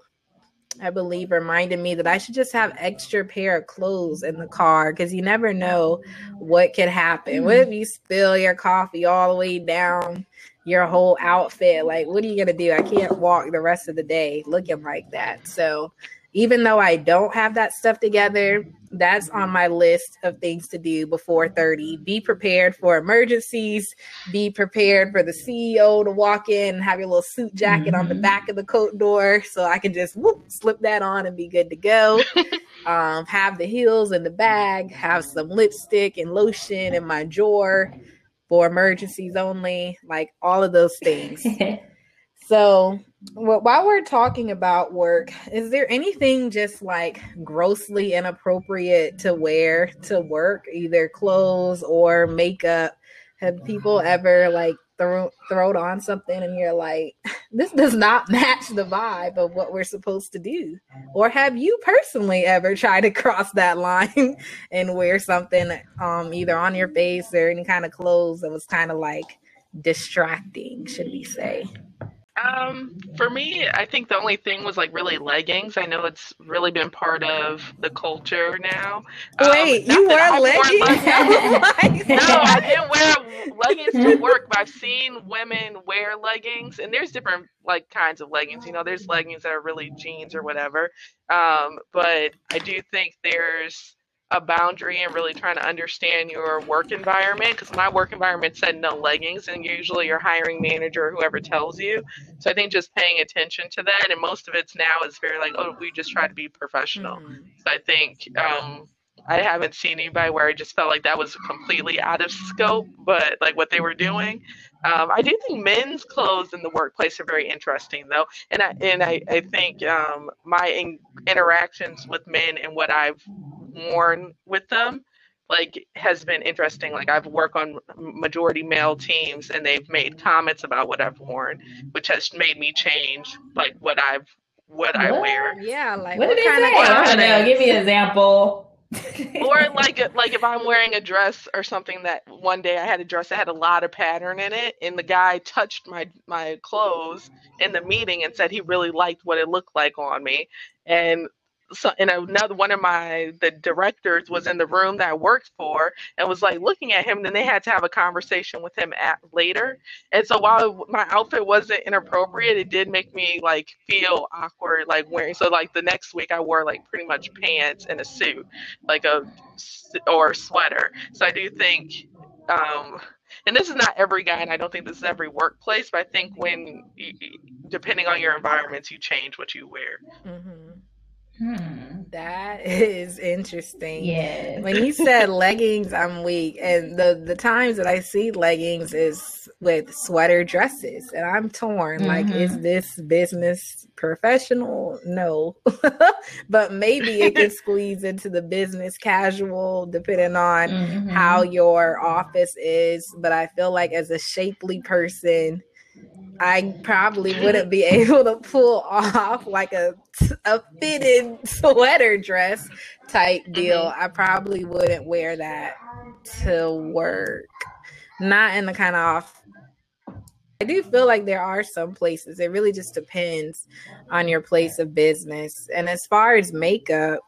I believe reminded me that I should just have extra pair of clothes in the car because you never know what could happen. What if you spill your coffee all the way down your whole outfit? Like, what are you gonna do? I can't walk the rest of the day looking like that. So, even though I don't have that stuff together, that's on my list of things to do before 30. Be prepared for emergencies, be prepared for the CEO to walk in and have your little suit jacket on the Mhm. back of the coat door so I can just whoop, slip that on and be good to go. (laughs) um, have the heels in the bag, have some lipstick and lotion in my drawer for emergencies only, like all of those things. (laughs) So, well, while we're talking about work, is there anything just like grossly inappropriate to wear to work, either clothes or makeup? Have people ever like throw thrown on something and you're like, (laughs) this does not (laughs) match the vibe of what we're supposed to do? Or have you personally ever (laughs) tried to cross that line and wear something um either on your face or any kind of clothes that was kind of like distracting, should we say? Um, for me, I think the only thing was like really leggings. I know it's really been part of the culture now. Um, Wait, not you wear leggings? leggings. (laughs) (laughs) No, I didn't wear leggings to work, but I've seen women wear leggings, and there's different like kinds of leggings. You know, there's leggings that are really jeans or whatever. Um, but I do think there's a boundary and really trying to understand your work environment because my work environment said no leggings, and usually your hiring manager or whoever tells you. So I think just paying attention to that, and most of it's now is very like, oh, we just try to be professional. Mhm. So I think um, I haven't seen anybody where I just felt like that was completely out of scope, but like what they were doing. Um, I do think men's clothes in the workplace are very interesting, though, and I and I, I think um, my in, interactions with men and what I've worn with them like has been interesting like i've worked on majority male teams and they've made comments about what i've worn which has made me change like what i've what i wear Yeah, like what what, did they say? of know. Give me an example. (laughs) or like like if I'm wearing a dress or something that one day I had a dress that had a lot of pattern in it, and the guy touched my my clothes in the meeting and said he really liked what it looked like on me, and so and another one of my the directors was in the room that I worked for and was like looking at him. Then they had to have a conversation with him at later. And so while my outfit wasn't inappropriate, it did make me like feel awkward, like wearing. So like the next week, I wore like pretty much pants and a suit, like a or sweater. So I do think. Um, and this is not every guy, and I don't think this is every workplace, but I think when, depending on your environments, you change what you wear. Mm-hmm. Hmm. That (laughs) is interesting. Yeah. When you said (laughs) leggings, I'm weak. And the the times that I see leggings is with sweater dresses. And I'm torn. Mm-hmm. Like, is mm-hmm. this business professional? No. (laughs) but maybe it can squeeze into the business casual depending on mm-hmm. how your office is. But I feel like as a shapely person, I probably wouldn't be (laughs) able to pull off like a a fitted sweater dress type deal. Mm-hmm. I probably wouldn't wear that to work. Not in the kind of off. I do feel like there are some places. It really just depends on your place of business. And as far as makeup,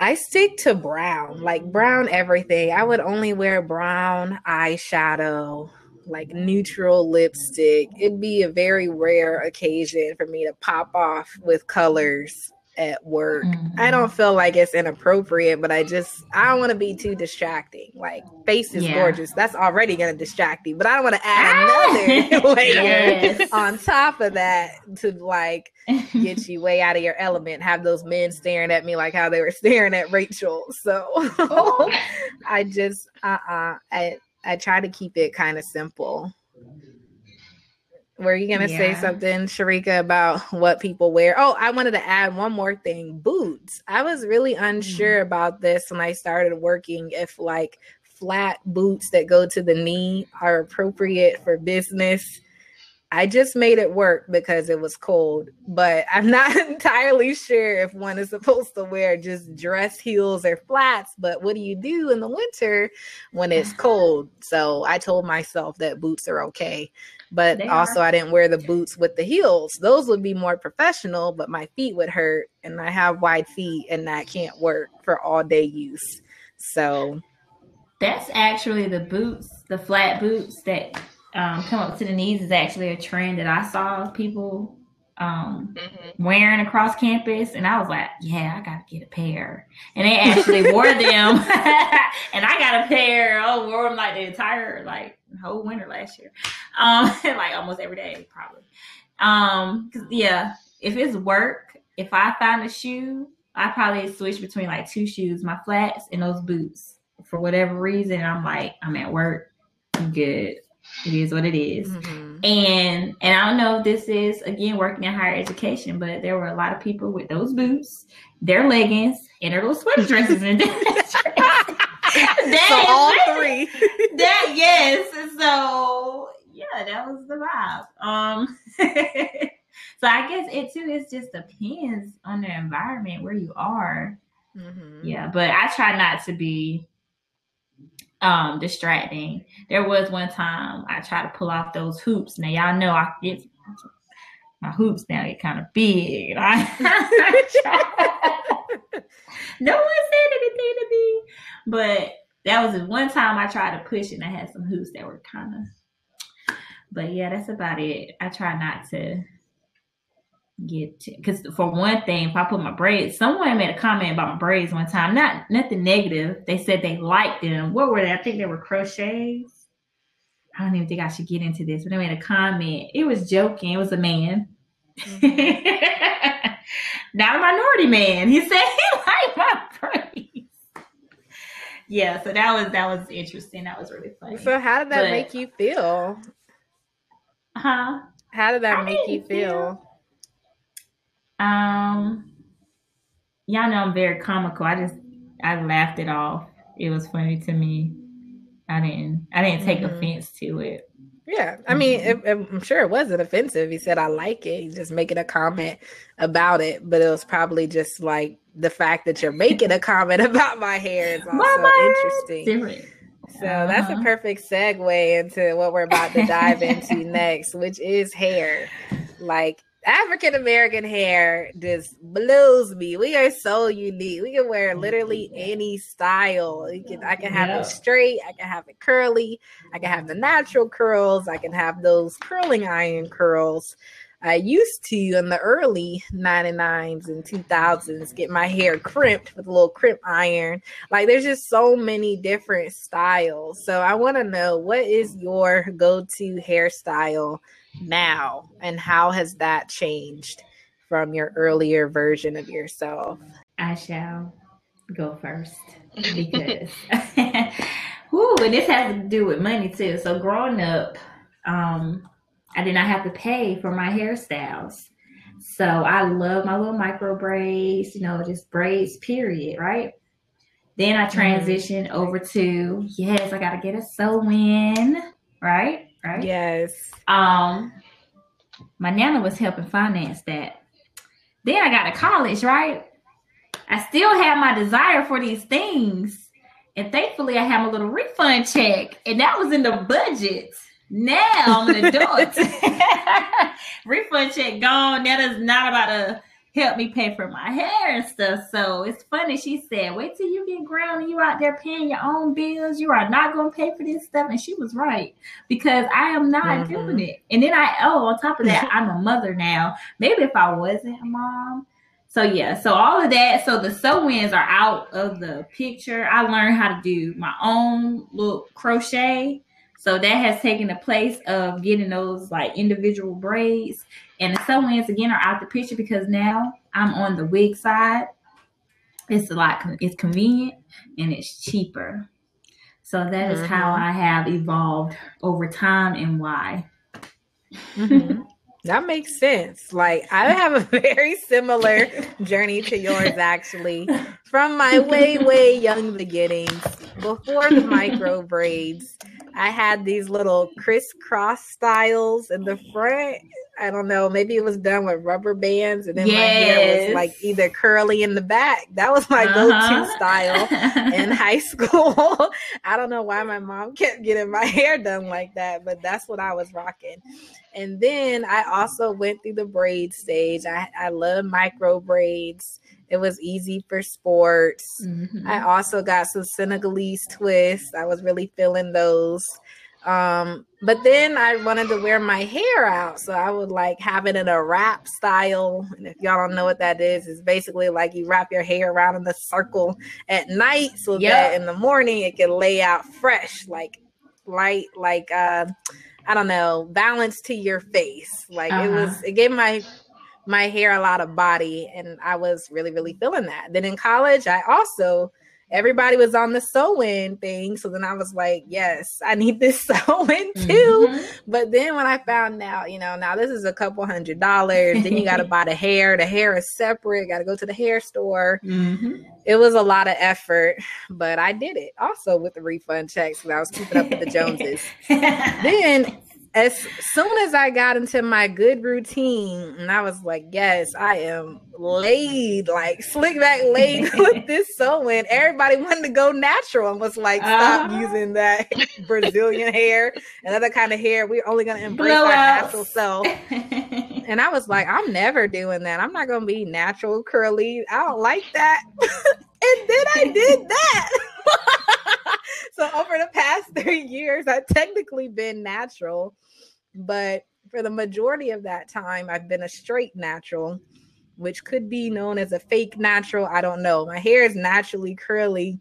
I stick to brown, like brown everything. I would only wear brown eyeshadow like neutral lipstick. It'd be a very rare occasion for me to pop off with colors at work. Mm-hmm. I don't feel like it's inappropriate, but I just I don't want to be too distracting. Like face is yeah. gorgeous. That's already gonna distract you, but I don't want to add ah! another (laughs) (laughs) layer yes. on top of that to like get (laughs) you way out of your element. Have those men staring at me like how they were staring at Rachel. So oh. I just uh uh-uh. uh I try to keep it kind of simple. Were you gonna yeah. say something, Sharika, about what people wear? Oh, I wanted to add one more thing: boots. I was really unsure mm-hmm. about this when I started working. If like flat boots that go to the knee are appropriate for business I just made it work because it was cold, but I'm not (laughs) entirely sure if one is supposed to wear just dress heels or flats. But what do you do in the winter when it's (laughs) cold? So I told myself that boots are okay. But they also, are. I didn't wear the boots with the heels. Those would be more professional, but my feet would hurt, and I have wide feet, and that can't work for all day use. So that's actually the boots, the flat boots that um, come up to the knees is actually a trend that I saw people um, mm-hmm. wearing across campus, and I was like, "Yeah, I gotta get a pair." And they actually wore them, (laughs) and I got a pair. Oh, wore them like the entire like whole winter last year, um, (laughs) like almost every day probably. Um, cause yeah, if it's work, if I find a shoe, I probably switch between like two shoes, my flats and those boots. For whatever reason, I'm like, I'm at work, I'm good. It is what it is. Mm-hmm. And and I don't know if this is again working in higher education, but there were a lot of people with those boots, their leggings, and their little sweater dresses and (laughs) (laughs) that so all three. That yes. So yeah, that was the vibe. Um (laughs) so I guess it too is just depends on the environment where you are. Mm-hmm. Yeah, but I try not to be um distracting. There was one time I tried to pull off those hoops. Now y'all know I get my hoops now get kind of big. (laughs) No one said anything to me, but that was the one time I tried to push and I had some hoops that were kind of. But yeah, that's about it. I try not to get because for one thing, if I put my braids, someone made a comment about my braids one time. Not nothing negative. They said they liked them. What were they? I think they were crochets. I don't even think I should get into this, but they made a comment. It was joking. It was a man. Mm-hmm. (laughs) Not a minority man. He said he (laughs) liked my braids. Yeah, so that was that was interesting. That was really funny. So how did that but, make you feel? Huh? How did that I make you feel? feel um, y'all know I'm very comical. I just I laughed it off. It was funny to me. I didn't I didn't take mm-hmm. offense to it. Yeah, I mean, mm-hmm. it, I'm sure it wasn't offensive. He said, "I like it." He's just making a comment about it, but it was probably just like the fact that you're making a comment (laughs) about my hair is also interesting. So uh-huh. that's a uh-huh. perfect segue into what we're about to dive into (laughs) next, which is hair. Like African American hair just blows me. We are so unique. We can wear oh, literally any style. Can, I can have yeah. it straight, I can have it curly, I can have the natural curls, I can have those curling iron curls. I used to in the early 99s and 2000s get my hair crimped with a little crimp iron. Like there's just so many different styles. So I want to know what is your go-to hairstyle now and how has that changed from your earlier version of yourself? I shall go first (laughs) because (laughs) Ooh, and this has to do with money too. So growing up, um, I did not have to pay for my hairstyles. So I love my little micro braids, you know, just braids, period, right? Then I mm-hmm. transitioned mm-hmm. over to yes, I gotta get a sew in, right? Right? Yes. Um my nana was helping finance that. Then I got to college, right? I still have my desire for these things. And thankfully I have a little refund check. And that was in the budget. Now I'm an adult. (laughs) (laughs) Refund check gone. That is not about to help me pay for my hair and stuff. So it's funny. She said, wait till you get ground and you out there paying your own bills. You are not going to pay for this stuff. And she was right because I am not mm-hmm. doing it. And then I, oh, on top of that, (laughs) I'm a mother now. Maybe if I wasn't a mom. So yeah, so all of that. So the sew-ins are out of the picture. I learned how to do my own little crochet so that has taken the place of getting those like individual braids. And the sew-ins again are out the picture because now I'm on the wig side. It's a lot, it's convenient and it's cheaper. So that is mm-hmm. how I have evolved over time and why. Mm-hmm. (laughs) That makes sense. Like I have a (laughs) very similar journey to yours actually. From my way, way young beginnings, before the micro braids, I had these little crisscross styles in the front. I don't know, maybe it was done with rubber bands, and then yes. my hair was like either curly in the back. That was my uh-huh. go-to style in (laughs) high school. (laughs) I don't know why my mom (laughs) kept getting my hair done like that, but that's what I was rocking. And then I also went through the braid stage. I, I love micro braids. It was easy for sports. Mm-hmm. I also got some Senegalese twists. I was really feeling those. Um, but then I wanted to wear my hair out. So I would like have it in a wrap style. And if y'all don't know what that is, it's basically like you wrap your hair around in the circle at night so that in the morning it can lay out fresh, like light, like uh I don't know, balance to your face. Like uh-huh. it was it gave my my hair a lot of body and I was really really feeling that. Then in college I also everybody was on the sew-in thing so then I was like, yes, I need this (laughs) sew-in too. Mm-hmm. But then when I found out, you know, now this is a couple hundred dollars, then you got to (laughs) buy the hair, the hair is separate, got to go to the hair store. Mm-hmm. It was a lot of effort, but I did it also with the refund checks because I was keeping up with the (laughs) Joneses. then as soon as I got into my good routine, and I was like, yes, I am laid, like slick back laid (laughs) with (laughs) this sewing. Everybody wanted to go natural and was like, stop uh-huh. using that (laughs) Brazilian hair and other kind of hair. We're only going to embrace Blow our natural self. and I was like, I'm never doing that. I'm not going to be natural, curly. I don't like that. and then I did that. (laughs) so over the past (laughs) three years, I've technically been natural, but for the majority of that time, I've been a straight natural, which could be known as a fake natural. I don't know. My hair is naturally curly,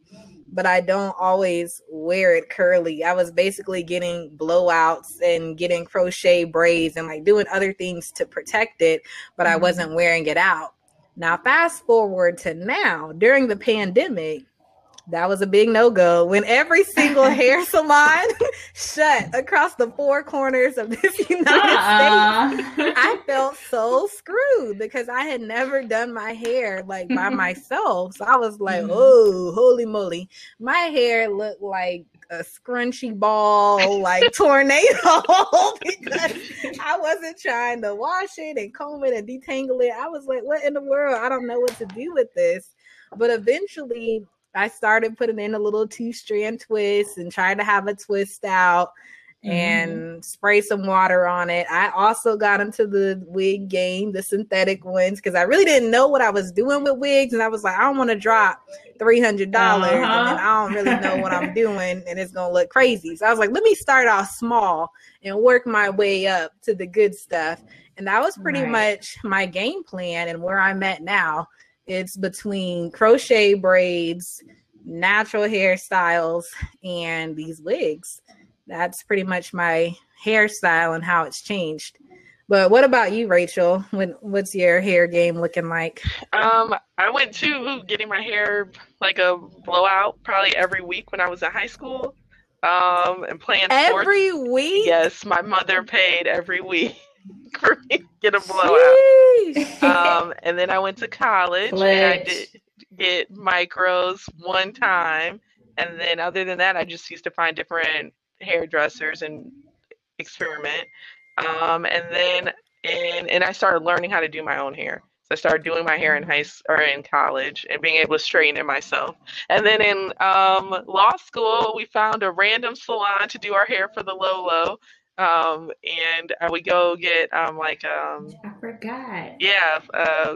but I don't always wear it curly. I was basically getting blowouts and getting crochet braids and like doing other things to protect it, but I mm-hmm. wasn't wearing it out. Now, fast forward to now during the pandemic, that was a big no go when every single (laughs) hair salon shut across the four corners of this (laughs) United uh-uh. States. I felt so screwed because I had never done my hair like by (laughs) myself. So I was like, oh, holy moly. My hair looked like a scrunchy ball like tornado because I wasn't trying to wash it and comb it and detangle it. I was like, what in the world? I don't know what to do with this. But eventually I started putting in a little two strand twist and trying to have a twist out. mm-hmm. and spray some water on it. I also got into the wig game, the synthetic ones, because I really didn't know what I was doing with wigs, and I was like, I don't want to drop three hundred dollars, uh-huh. and I don't really know what I'm (laughs) doing, and it's gonna look crazy. So I was like, let me start off small and work my way up to the good stuff. And that was pretty right. much my game plan and where I'm at now. It's between crochet braids, natural hairstyles, and these wigs. That's pretty much my hairstyle and how it's changed. But what about you, Rachel? When, what's your hair game looking like? Um, I went to getting my hair like a blowout probably every week when I was in high school. Um, and playing every sports. week. Yes, my mother paid every week (laughs) for me to get a blowout. (laughs) um, and then I went to college and I did get micros one time, and then other than that, I just used to find different hairdressers and experiment. Um, and then and and I started learning how to do my own hair. So I started doing my hair in high or in college and being able to straighten it myself. And then in um, law school, we found a random salon to do our hair for the Lolo. Um, and uh, we go get um, like um, I forgot. Yeah, uh,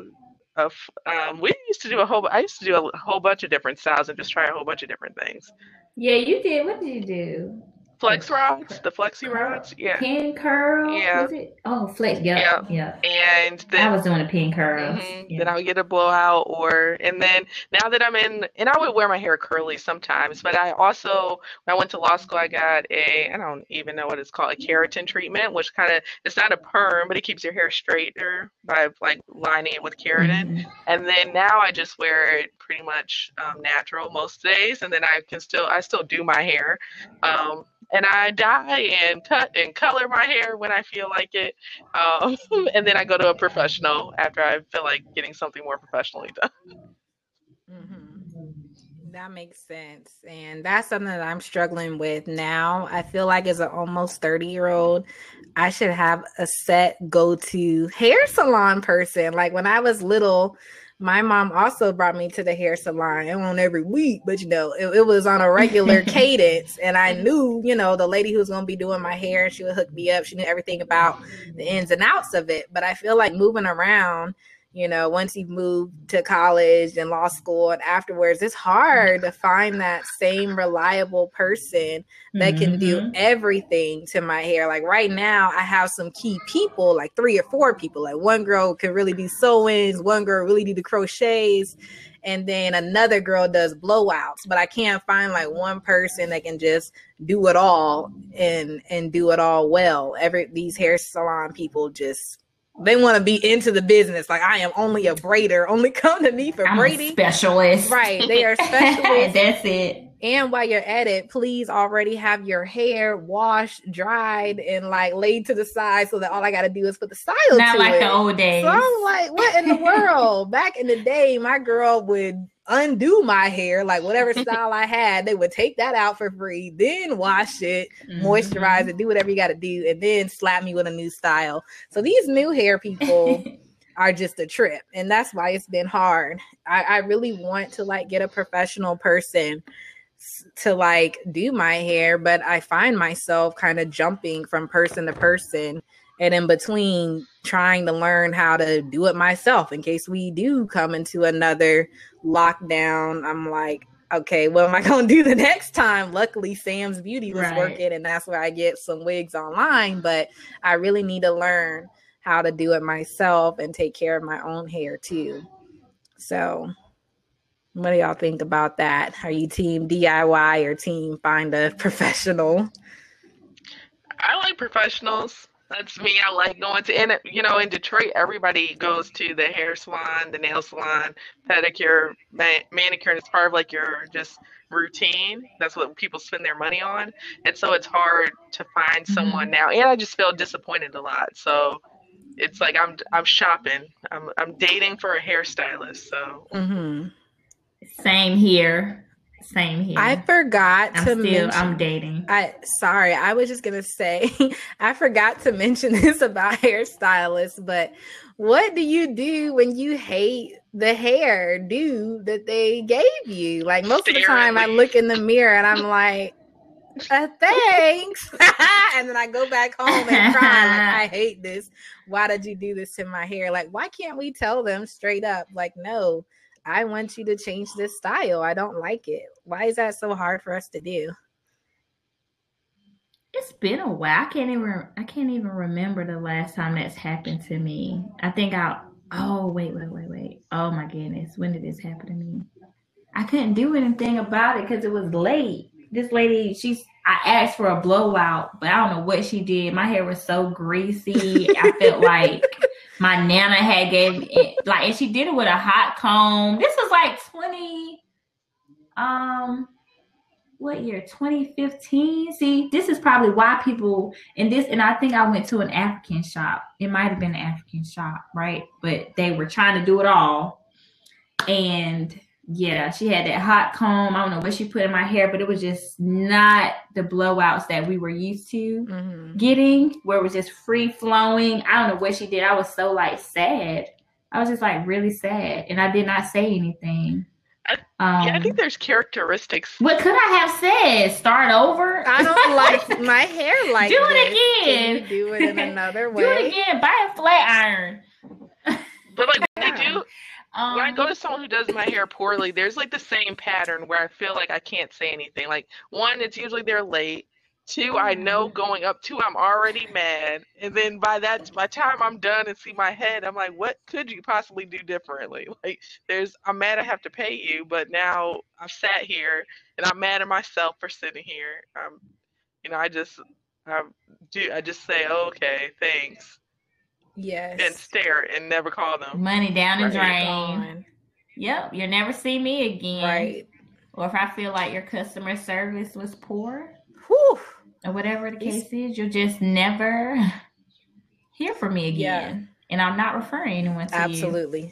uh, um, we used to do a whole. I used to do a whole bunch of different styles and just try a whole bunch of different things. Yeah, you did. What did you do? Flex rods, the flexi rods. Yeah. Pin curl. Yeah. Oh, flex. Yeah. Yeah. And then I was doing a pin curl. Mm-hmm, yeah. Then I would get a blowout, or and then now that I'm in, and I would wear my hair curly sometimes. But I also, when I went to law school, I got a I don't even know what it's called, a keratin treatment, which kind of it's not a perm, but it keeps your hair straighter by like lining it with keratin. Mm-hmm. And then now I just wear it pretty much um, natural most days, and then I can still I still do my hair. Um, and I dye and cut and color my hair when I feel like it. Um, (laughs) and then I go to a professional after I feel like getting something more professionally done. Mm-hmm. That makes sense. And that's something that I'm struggling with now. I feel like as an almost 30 year old, I should have a set go to hair salon person. Like when I was little, my mom also brought me to the hair salon. It wasn't every week, but you know, it, it was on a regular (laughs) cadence. And I knew, you know, the lady who was going to be doing my hair, she would hook me up. She knew everything about the ins and outs of it. But I feel like moving around you know once you've moved to college and law school and afterwards it's hard to find that same reliable person that mm-hmm. can do mm-hmm. everything to my hair like right now i have some key people like three or four people like one girl can really do sew-ins one girl really do the crochets and then another girl does blowouts but i can't find like one person that can just do it all and and do it all well every these hair salon people just they want to be into the business. Like I am only a braider. Only come to me for I'm braiding. specialist. Right. They are (laughs) specialists. That's it. And while you're at it, please already have your hair washed, dried, and like laid to the side so that all I gotta do is put the style Not to like it. the old days. So I'm like, what in the (laughs) world? Back in the day, my girl would undo my hair, like whatever (laughs) style I had, they would take that out for free, then wash it, mm-hmm. moisturize it, do whatever you got to do, and then slap me with a new style. So these new hair people (laughs) are just a trip, and that's why it's been hard. I, I really want to like get a professional person to like do my hair, but I find myself kind of jumping from person to person and in between trying to learn how to do it myself in case we do come into another lockdown i'm like okay what am i (laughs) going to do the next time? Luckily sam's beauty was right. working and that's where i get some wigs online but i really need to learn how to do it myself and take care of my own hair too. So what do y'all think about that? Are you team diy or team find a professional? I like professionals that's me. I like going to, and you know, in Detroit, everybody goes to the hair salon, the nail salon, pedicure, man- manicure, and it's part of like your just routine. That's what people spend their money on, and so it's hard to find mm-hmm. someone now. And I just feel disappointed a lot. So it's like I'm I'm shopping. I'm I'm dating for a hairstylist. So. Mm-hmm. Same here. Same here. I forgot I'm to still, mention. I'm dating. I sorry, I was just gonna say (laughs) I forgot to mention (laughs) this about hairstylists, but what do you do when you hate the hair do that they gave you? Like most of the time I look in the mirror and I'm like, uh, thanks. (laughs) and then I go back home and cry like I hate this. Why did you do this to my hair? Like, why can't we tell them straight up? Like, no, I want you to change this style. I don't like it. Why is that so hard for us to do? It's been a while. I can't even I can't even remember the last time that's happened to me. I think I oh wait, wait, wait, wait. Oh my goodness. When did this happen to me? I couldn't do anything about it because it was late. This lady, she's I asked for a blowout, but I don't know what she did. My hair was so greasy. I felt (laughs) like my nana had gave it. Like and she did it with a hot comb. This was like 20 um what year? 2015 see this is probably why people and this and i think i went to an african shop. It might have been an african shop right? But they were trying to do it all. And yeah she had that hot comb i don't know what she put in my hair but it was just not the blowouts that we were used to mm-hmm. getting where it was just free flowing i don't know what she did i was so like sad i was just like really sad and i did not say anything um, yeah, I think um, there's characteristics. What could I have said? Start over? I don't (laughs) like my hair like Do this. it again. do it in another way. (laughs) do it again. Buy a flat iron. But like when they do, um, when I go to someone who does my hair poorly, there's like the same pattern where I feel like I can't say anything. Like one, it's usually they're late. Two, I know mm-hmm. going up. Two, I'm already mad. And then by that, by time I'm done and see my head, I'm like, what could you possibly do differently? (laughs) Like, there's, I'm mad I have to pay you, but now I've sat here and I'm mad at myself for sitting here. Um, you know, I just, I do, I just say, okay, thanks. Yes. And stare and never call them. Money down the drain. Yep, you'll never see me again. Right. Or if I feel like your customer service was poor, Whew or whatever the case is, you'll just never (laughs) hear from me again. Yeah. And I'm not referring anyone to Absolutely. You.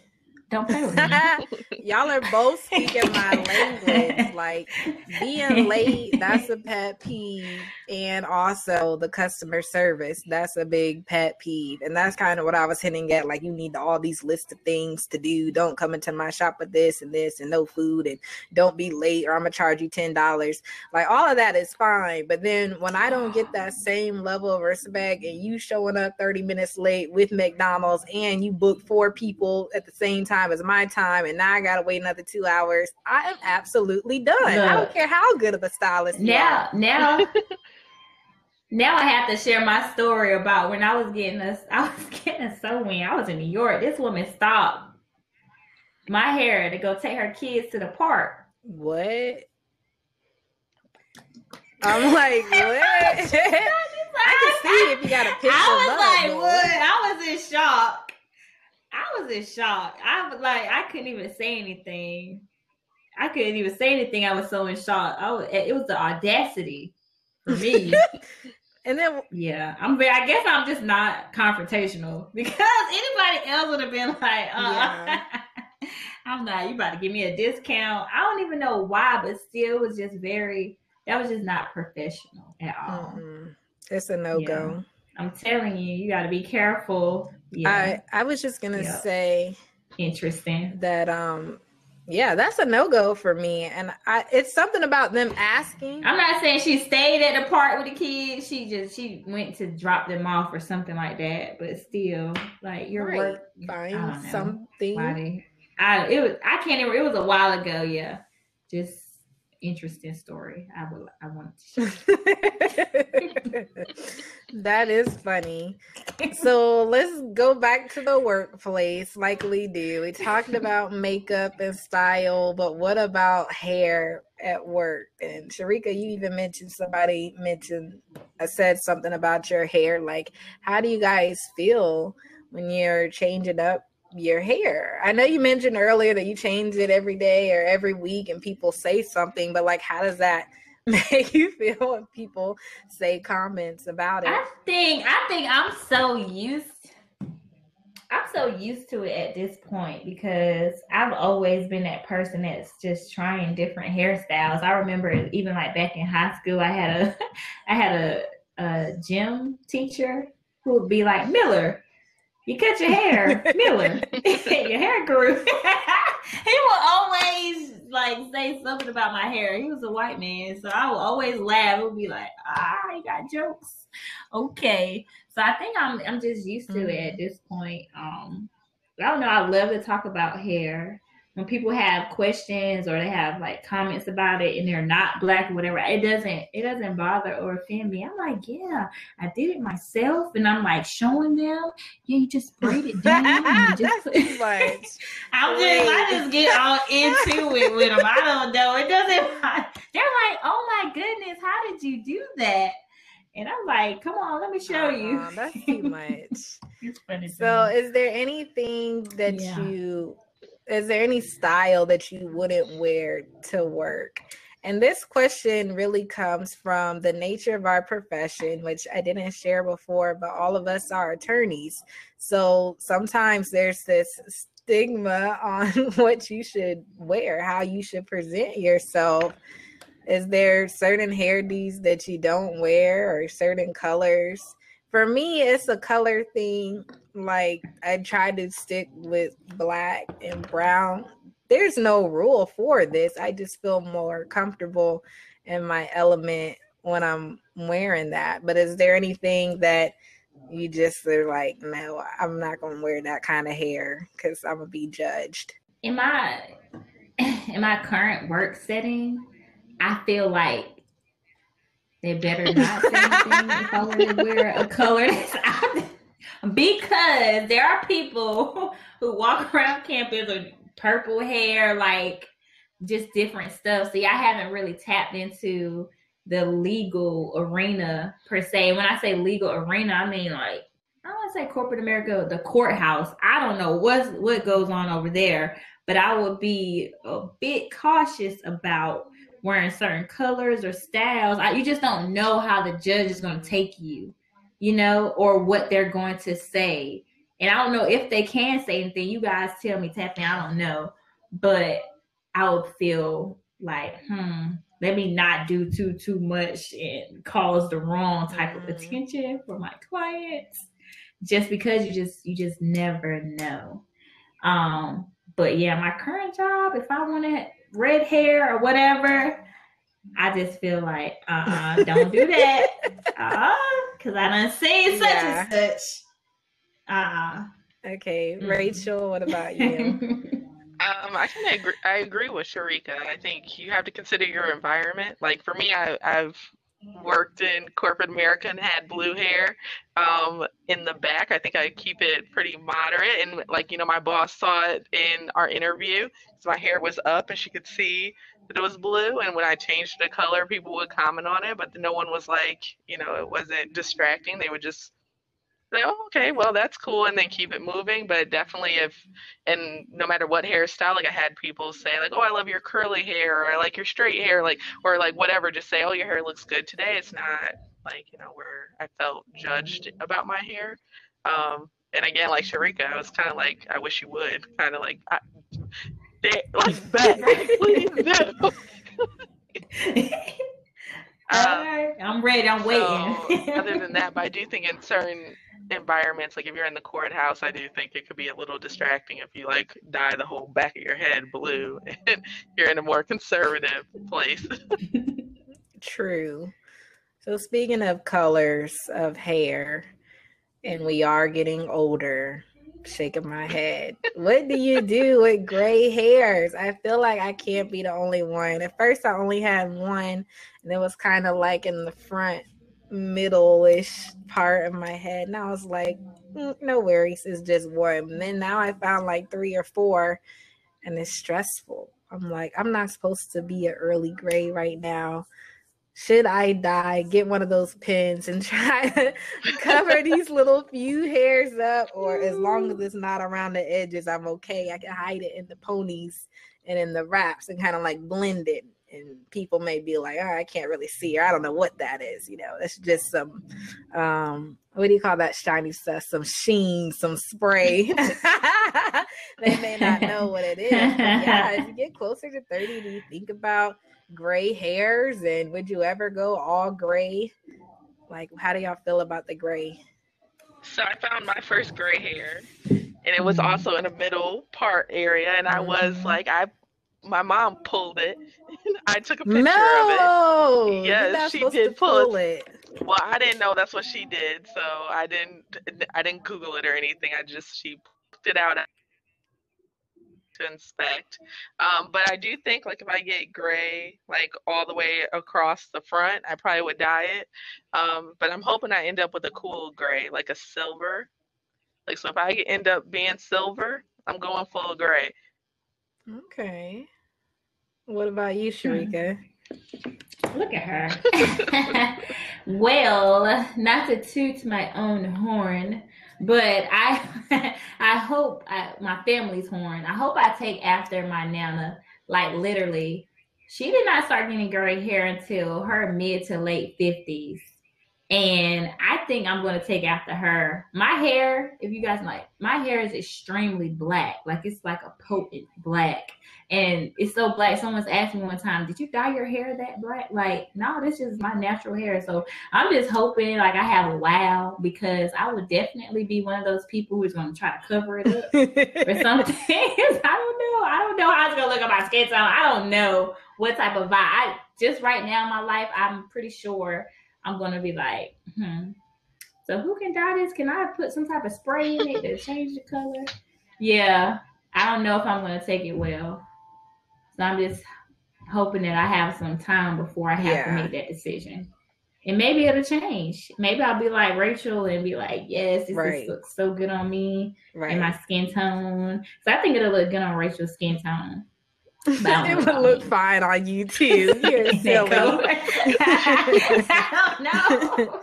Don't play with (laughs) me. Y'all are both speaking my (laughs) language. Like being late, that's a pet peeve. And also the customer service, that's a big pet peeve. And that's kind of what I was hinting at. Like you need all these lists of things to do. Don't come into my shop with this and this and no food and don't be late or I'm gonna charge you ten dollars. Like all of that is fine. But then when I don't get that same level of respect and you showing up 30 minutes late with McDonald's and you book four people at the same time as my time, and now I gotta wait another two hours. I am absolutely done. Look, I don't care how good of a stylist. you are Now, now, (laughs) now I have to share my story about when I was getting us (laughs) I was getting a sew-in. I was in New York. This woman stopped my hair to go take her kids to the park. What? I'm like, (laughs) what? (laughs) I can see if you got a picture. I was like, what? I was in shock. I was in shock. I was like, I couldn't even say anything. I couldn't even say anything. I was so in shock. I was, it was the audacity for me. And then, yeah, I'm. I guess I'm just not confrontational (laughs) because anybody else would have been like, uh, yeah. (laughs) I'm not. You about to give me a discount? I don't even know why, but still, was just very. That was just not professional at all. Mm-hmm. It's a no go. Yeah. I'm telling you, you got to be careful yeah. I I was just gonna yeah. say interesting that um yeah, that's a no go for me. And I it's something about them asking. I'm not saying she stayed at the park with the kids. She just she went to drop them off or something like that. But still, like your right. work find something. I it was I can't even it was a while ago, yeah. Just interesting story. I will I want to share. (laughs) that is funny. So let's go back to the workplace like we do. We talked about makeup and style, but what about hair at work? And Sharika, you even mentioned somebody mentioned I uh, said something about your hair. Like, how do you guys feel when you're changing up your hair. I know you mentioned earlier that you change it every day or every week and people say something, but like how does that (laughs) make you feel when people say comments about it? I think I think I'm so used I'm so used to it at this point because I've always been that person that's just trying different hairstyles. I remember even like back in high school I had a (laughs) I had a a gym teacher who would be like, Miller, you cut your hair, Miller. (laughs) (laughs) your hair grew. (laughs) he will always like say something about my hair. He was a white man, so I would always laugh. It would be like, ah, you got jokes. Okay. So I think I'm I'm just used to mm-hmm. it at this point. Um I don't know, I love to talk about hair when people have questions or they have like comments about it and they're not black or whatever, it doesn't it doesn't bother or offend me. I'm like, yeah, I did it myself, and I'm like showing them, yeah, you just braid it down. you (laughs) just much. (laughs) I'm just I just get all (laughs) into it with them. I don't know. It doesn't. They're like, oh my goodness, how did you do that? And I'm like, come on, let me show uh, you. that's too much. it's funny. So, is there anything that yeah. you is there any style that you wouldn't wear to work? And this question really comes from the nature of our profession, which I didn't share before, but all of us are attorneys. So sometimes there's this stigma (laughs) on what you should wear, how you should present yourself. Is there certain hairdos that you don't wear or certain colors? For me, it's a color thing. Like I try to stick with black and brown. There's no rule for this. I just feel more comfortable in my element when I'm wearing that. But is there anything that you just are like, no, I'm not gonna wear that kind of hair because I'm gonna be judged. In my (laughs) in my current work setting, I feel like they better not say anything if I to wear a color that's out because there are people (laughs) who walk around campus with purple hair, like just different stuff. See, I haven't really tapped into the legal arena per se. When I say legal arena, I mean like I don't want to say corporate America, the courthouse. I don't know what's what goes on over there, but I would be a bit cautious about wearing certain colors or styles. I, you just don't know how the judge is going to take you, you know, or what they're going to say. And I don't know if they can say anything. You guys tell me, Taffy, I don't know. But I would feel like, hmm, let me not do too too much and cause the wrong type of mm-hmm. attention for my clients. Just because you just you just never know. Um, but yeah, my current job, if I want to red hair or whatever, I just feel like, uh uh-uh, don't do that. (laughs) uh because I done seen such yeah. and such. Uh uh Okay, mm-hmm. Rachel, what about you? (laughs) Um, I kind of agree. I agree with Sharika. I think you have to consider your environment. Like for me, I, I've worked in corporate America and had blue hair um, in the back. I think I keep it pretty moderate. And like, you know, my boss saw it in our interview. So my hair was up and she could see that it was blue. And when I changed the color, people would comment on it, but no one was like, you know, it wasn't distracting. They would just oh, okay, well, that's cool, and then keep it moving. But definitely, if and no matter what hairstyle, like I had people say, like, oh, I love your curly hair, or I like your straight hair, like, or like whatever, just say, oh, your hair looks good today. It's not like you know where I felt judged about my hair. Um, and again, like Sharika, I was kind of like, I wish you would, kind of like, I, (laughs) they, like, (laughs) back, please do. (laughs) Uh, I'm ready. I'm waiting. So, other than that, but I do think in certain environments, like if you're in the courthouse, I do think it could be a little distracting if you like dye the whole back of your head blue (laughs) and you're in a more conservative place. (laughs) True. So speaking of colors of hair, and we are getting older, shaking my head. what do you do with gray hairs? I feel like I can't be the only one. At first, I only had one, and it was kind of like in the front middle-ish part of my head and i was like mm, no worries it's just warm. And then now i found like three or four and it's stressful. I'm like i'm not supposed to be an early gray right now. Should i dye? Get one of those pins and (laughs) try to cover these little few hairs up or as long as it's not around the edges i'm okay. I can hide it in the ponies and in the wraps and kind of like blend it and people may be like, oh, I can't really see her. I don't know what that is. You know, it's just some, um, what do you call that shiny stuff? Some sheen, some spray. (laughs) they may not know what it is. But yeah, as you get closer to 30, do you think about gray hairs? And would you ever go all gray? Like, how do y'all feel about the gray? So I found my first gray hair, and it was mm-hmm. also in a middle part area. And I was mm-hmm. like, I my mom pulled it. (laughs) I took a picture no, of it. Yes, she did pull, pull it. it. Well, I didn't know that's what she did, so I didn't. I didn't Google it or anything. I just she pulled it out to inspect. Um, but I do think like if I get gray like all the way across the front, I probably would dye it. Um, but I'm hoping I end up with a cool gray, like a silver. Like so, if I end up being silver, I'm going full gray. Okay. What about you, hmm. Sharika? (laughs) Look at her. (laughs) well, not to toot my own horn, but I (laughs) I hope I, my family's horn. I hope I take after my nana. Like literally, she did not start getting gray hair until her mid to late fifties. And I think I'm going to take after her. My hair, if you guys like, my hair is extremely black. Like it's like a potent black. And it's so black. Someone's asked me one time, Did you dye your hair that black? Like, no, this is my natural hair. So I'm just hoping like I have a wow because I would definitely be one of those people who's going to try to cover it up (laughs) or something. (laughs) I don't know. I don't know how it's going to look on my skin tone. I don't know what type of vibe. I, just right now in my life, I'm pretty sure I'm gonna be like, hmm. So who can dye this? Can I put some type of spray in it to change the color? Yeah, I don't know if I'm gonna take it well. So I'm just hoping that I have some time before I have yeah. to make that decision. And maybe it'll change. Maybe I'll be like Rachel and be like, yes, this right. looks so good on me right. and my skin tone. So I think it'll look good on Rachel's skin tone. It would look fine on you too. (laughs) You're silly. (laughs) no.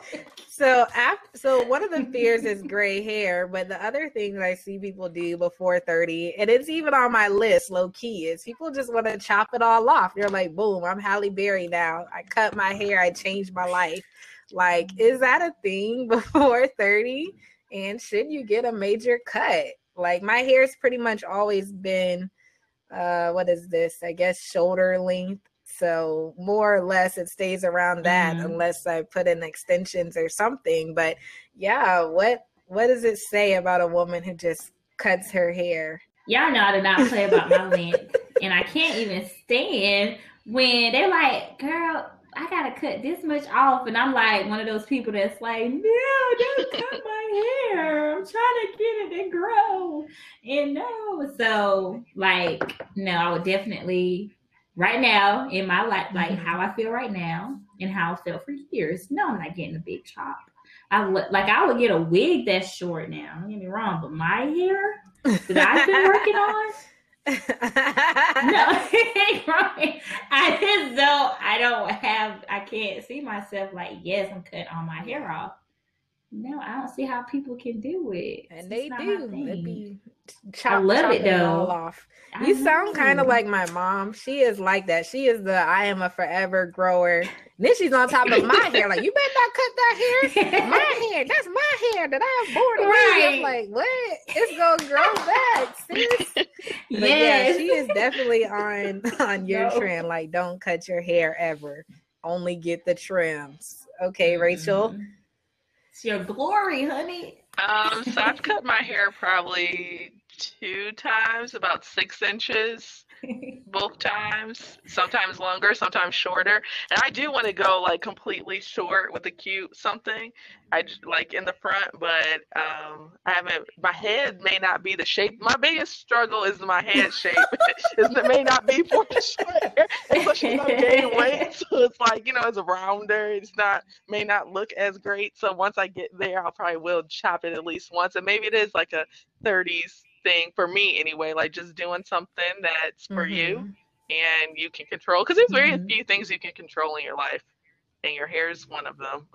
So after, so one of the fears is gray hair, but the other thing that I see people do before 30, and it's even on my list, low key, is people just want to chop it all off. You're like, boom, I'm Halle Berry now. I cut my hair, I changed my life. Like, is that a thing (laughs) before 30? And should you get a major cut? Like my hair's pretty much always been uh what is this? I guess shoulder length. So more or less it stays around that mm-hmm. unless i put in extensions or something. But yeah what what does it say about a woman who just cuts her hair? Y'all know i do not play about my length and i can't even stand when they're like girl I gotta cut this much off, and I'm like one of those people that's like, no, don't (laughs) cut my hair. I'm trying to get it to grow, and no. So like, no, I would definitely right now in my life, like mm-hmm. how I feel right now and how I felt for years. No, I'm not getting a big chop. I would like I would get a wig that's short now. Don't get me wrong, but my hair that I've been working (laughs) on (laughs) no, (laughs) right. I just don't. I don't have. I can't see myself like, yes, I'm cutting all my hair off. No, I don't see how people can do it. And they do. Be chop, I love it though. off. You sound kind of like my mom. She is like that. She is the I am a forever grower. And then she's on top of my hair. Like you better not cut that hair. My (laughs) hair. That's my hair that I was born right. I'm like, what? It's gonna grow back, sis. (laughs) yes. yeah, she is definitely on (laughs) on your no. trend. Like, don't cut your hair ever. Only get the trims. Okay, Rachel. Mm-hmm. It's your glory, honey. Um, so I've cut my hair probably two times, about six inches (laughs) both times, sometimes longer, sometimes shorter. And I do want to go like completely short with a cute something. I just, like in the front, but um, I haven't. My head may not be the shape. My biggest struggle is my head shape. (laughs) is it may not be for the short hair, especially I'm gaining (laughs) weight. So it's like you know, it's rounder. It's not may not look as great. So once I get there, I'll probably will chop it at least once, and maybe it is like a 30s thing for me anyway, like just doing something that's for mm-hmm. you and you can control. Because there's very mm-hmm. few things you can control in your life, and your hair is one of them.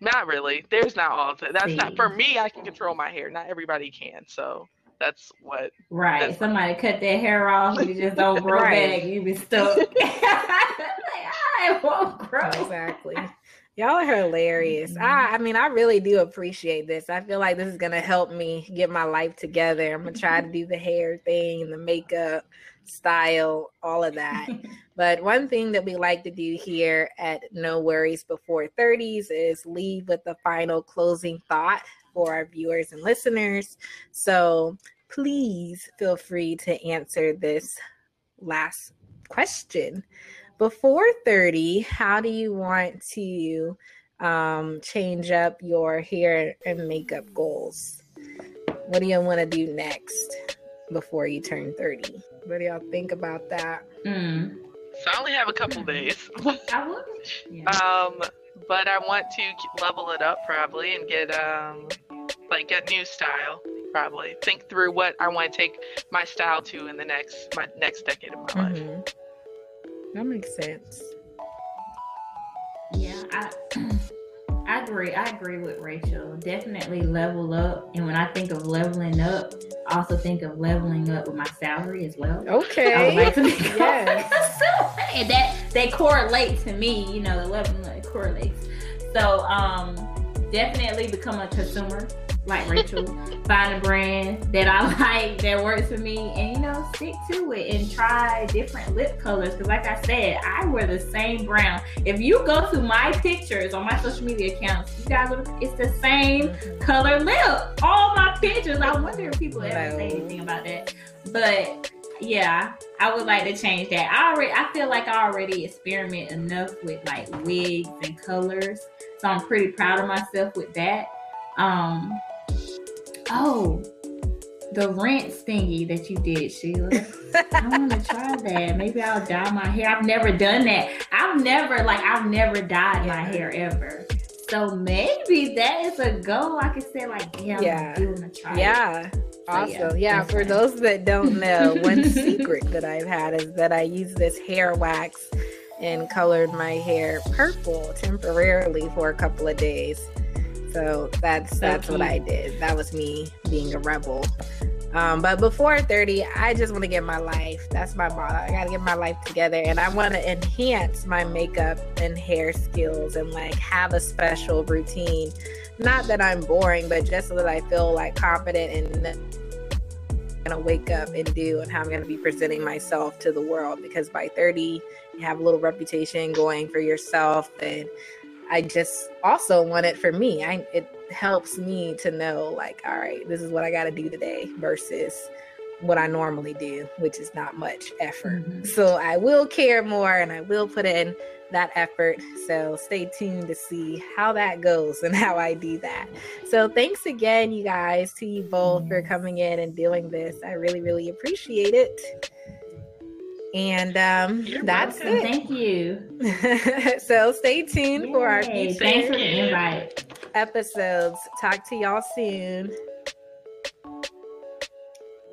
Not really. There's not all of it. That's See. not for me. I can control my hair. Not everybody can. So that's what. Right. Somebody cut their hair off. You just don't (laughs) grow right. back. You be stuck. (laughs) like, I won't grow. Exactly. Y'all are hilarious. Mm-hmm. I, I mean, I really do appreciate this. I feel like this is gonna help me get my life together. I'm gonna try to do the hair thing, the makeup, style, all of that. (laughs) but one thing that we like to do here at No Worries Before 30s is leave with the final closing thought for our viewers and listeners. So please feel free to answer this last question. Before 30, how do you want to um, change up your hair and makeup goals? What do you want to do next before you turn 30? What do y'all think about that? Mm. So I only have a couple days. (laughs) I would. Yeah. um, but I want to level it up probably and get um, like get new style probably. Think through what I want to take my style to in the next my next decade of my life. That makes sense. Yeah, I I agree. I agree with Rachel. Definitely level up. And when I think of leveling up, I also think of leveling up with my salary as well. Okay. like (laughs) Yes. (laughs) and that they correlate to me, you know, the leveling up correlates. So um definitely become a consumer like Rachel. Find a brand that I (laughs) like that works for me and you know, stick to it and try different lip colors. Cause like I said, I wear the same brown. If you go to my pictures on my social media accounts, you guys would it's the same color lip. All my pictures. I wonder if people ever say anything about that. But yeah, I would like to change that. I already I feel like I already experiment enough with like wigs and colors. So I'm pretty proud of myself with that. Um oh the rinse thingy that you did, Sheila. I want to (laughs) try that. Maybe I'll dye my hair. I've never done that. I've never like I've never dyed my hair ever. So maybe that is a goal. I could say like, yeah, Yeah. I'm gonna try. it. Yeah. So, Awesome. Yeah, that's for those that don't (laughs) know, one secret that I've had is that I use this hair wax and colored my hair purple temporarily for a couple of days. So that's that's what I did. That was me being a rebel. Um, but before 30, I just want to get my life. That's my motto. I got to get my life together and I want to enhance my makeup and hair skills and like have a special routine. Not that I'm boring, but just so that I feel like confident and gonna wake up and do and how I'm gonna be presenting myself to the world because by 30 you have a little reputation going for yourself and I just also want it for me. I it helps me to know like all right, this is what I got to do today versus what I normally do, which is not much effort. Mhm. So I will care more and I will put in that effort. So stay tuned to see how that goes and (laughs) how I do that. So thanks again, you guys, to you both for coming in and doing this. I really, really appreciate it. And um, You're that's Awesome. it. Thank you. (laughs) so stay tuned for our future Thanks for the Thank you. invite. episodes. Talk to y'all soon.